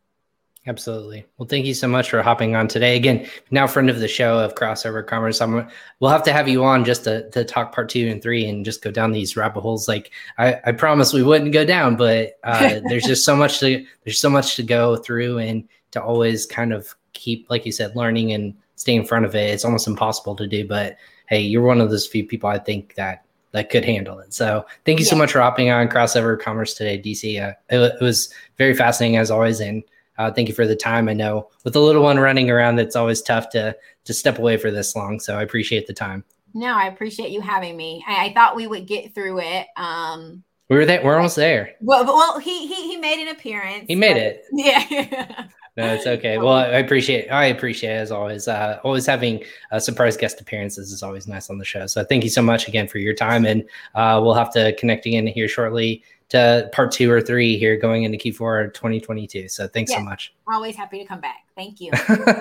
Absolutely. Well, thank you so much for hopping on today. Again, now friend of the show of Crossover Commerce. I'm, we'll have to have you on just to, to talk part two and three and just go down these rabbit holes. Like I, I promise we wouldn't go down, but uh, there's just so much to there's so much to go through and to always kind of keep, like you said, learning and stay in front of it. It's almost impossible to do, but hey, you're one of those few people I think that that could handle it. So thank you yeah. so much for hopping on Crossover Commerce today, DC. Uh, it, it was very fascinating as always, and uh, thank you for the time. I know with the little one running around, it's always tough to to step away for this long. So I appreciate the time.
No, I appreciate you having me. I, I thought we would get through it. Um,
we were there. We're almost there.
Well, well, he he he made an appearance.
He made it.
Yeah.
no, it's okay. Well, I appreciate I appreciate it as always. Uh, always having uh, surprise guest appearances is always nice on the show. So thank you so much again for your time, and uh, we'll have to connect again here shortly to part two or three here going into Q4 2022. So thanks yes, so much.
Always happy to come back. Thank you.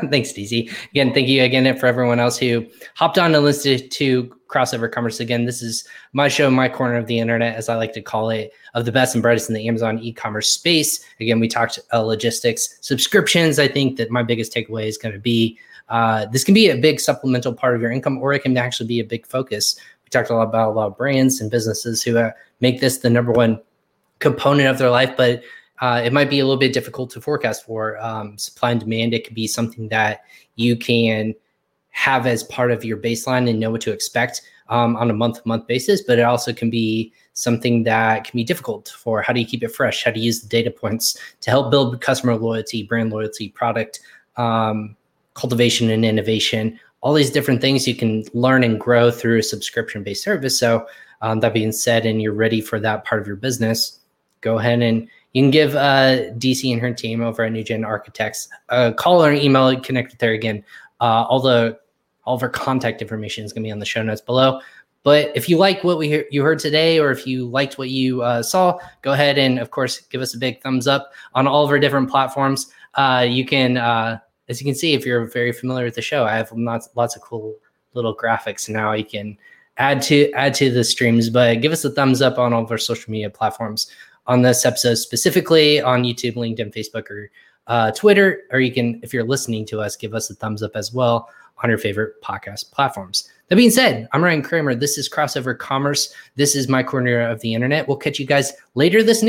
thanks, DC. Again, thank you again for everyone else who hopped on and listened to Crossover Commerce. Again, this is my show, my corner of the internet, as I like to call it, of the best and brightest in the Amazon e-commerce space. Again, we talked uh, logistics, subscriptions. I think that my biggest takeaway is going to be uh, this can be a big supplemental part of your income, or it can actually be a big focus. We talked a lot about a lot of brands and businesses who uh, make this the number one component of their life, but uh, it might be a little bit difficult to forecast for um, supply and demand. It could be something that you can have as part of your baseline and know what to expect um, on a month to month basis, but it also can be something that can be difficult for how do you keep it fresh? How do you use the data points to help build customer loyalty, brand loyalty, product um, cultivation and innovation? All these different things you can learn and grow through a subscription based service. So, um, that being said, and you're ready for that part of your business, go ahead and you can give uh, DC and her team over at New Gen Architects a call or an email, connect with again. Uh, all the all of her contact information is going to be on the show notes below. But if you like what we hear, you heard today, or if you liked what you uh, saw, go ahead and, of course, give us a big thumbs up on all of our different platforms. Uh, you can, uh, as you can see, if you're very familiar with the show, I have lots, lots of cool little graphics now. You can add to add to the streams, but give us a thumbs up on all of our social media platforms on this episode specifically on YouTube, LinkedIn, Facebook, or uh, Twitter. Or you can, if you're listening to us, give us a thumbs up as well on your favorite podcast platforms. That being said, I'm Ryan Kramer. This is Crossover Commerce. This is my corner of the internet. We'll catch you guys later this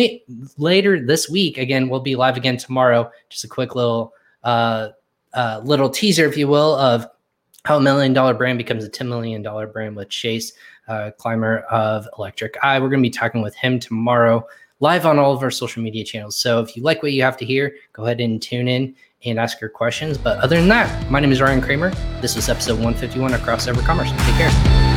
later this week. Again, we'll be live again tomorrow. Just a quick little uh, uh, little teaser, if you will, of how a million dollar brand becomes a $10 million brand with Chase, uh, Clymer of Electric Eye. We're going to be talking with him tomorrow live on all of our social media channels. So if you like what you have to hear, go ahead and tune in and ask your questions. But other than that, my name is Ryan Kramer. This was episode 151 of Crossover Commerce. Take care.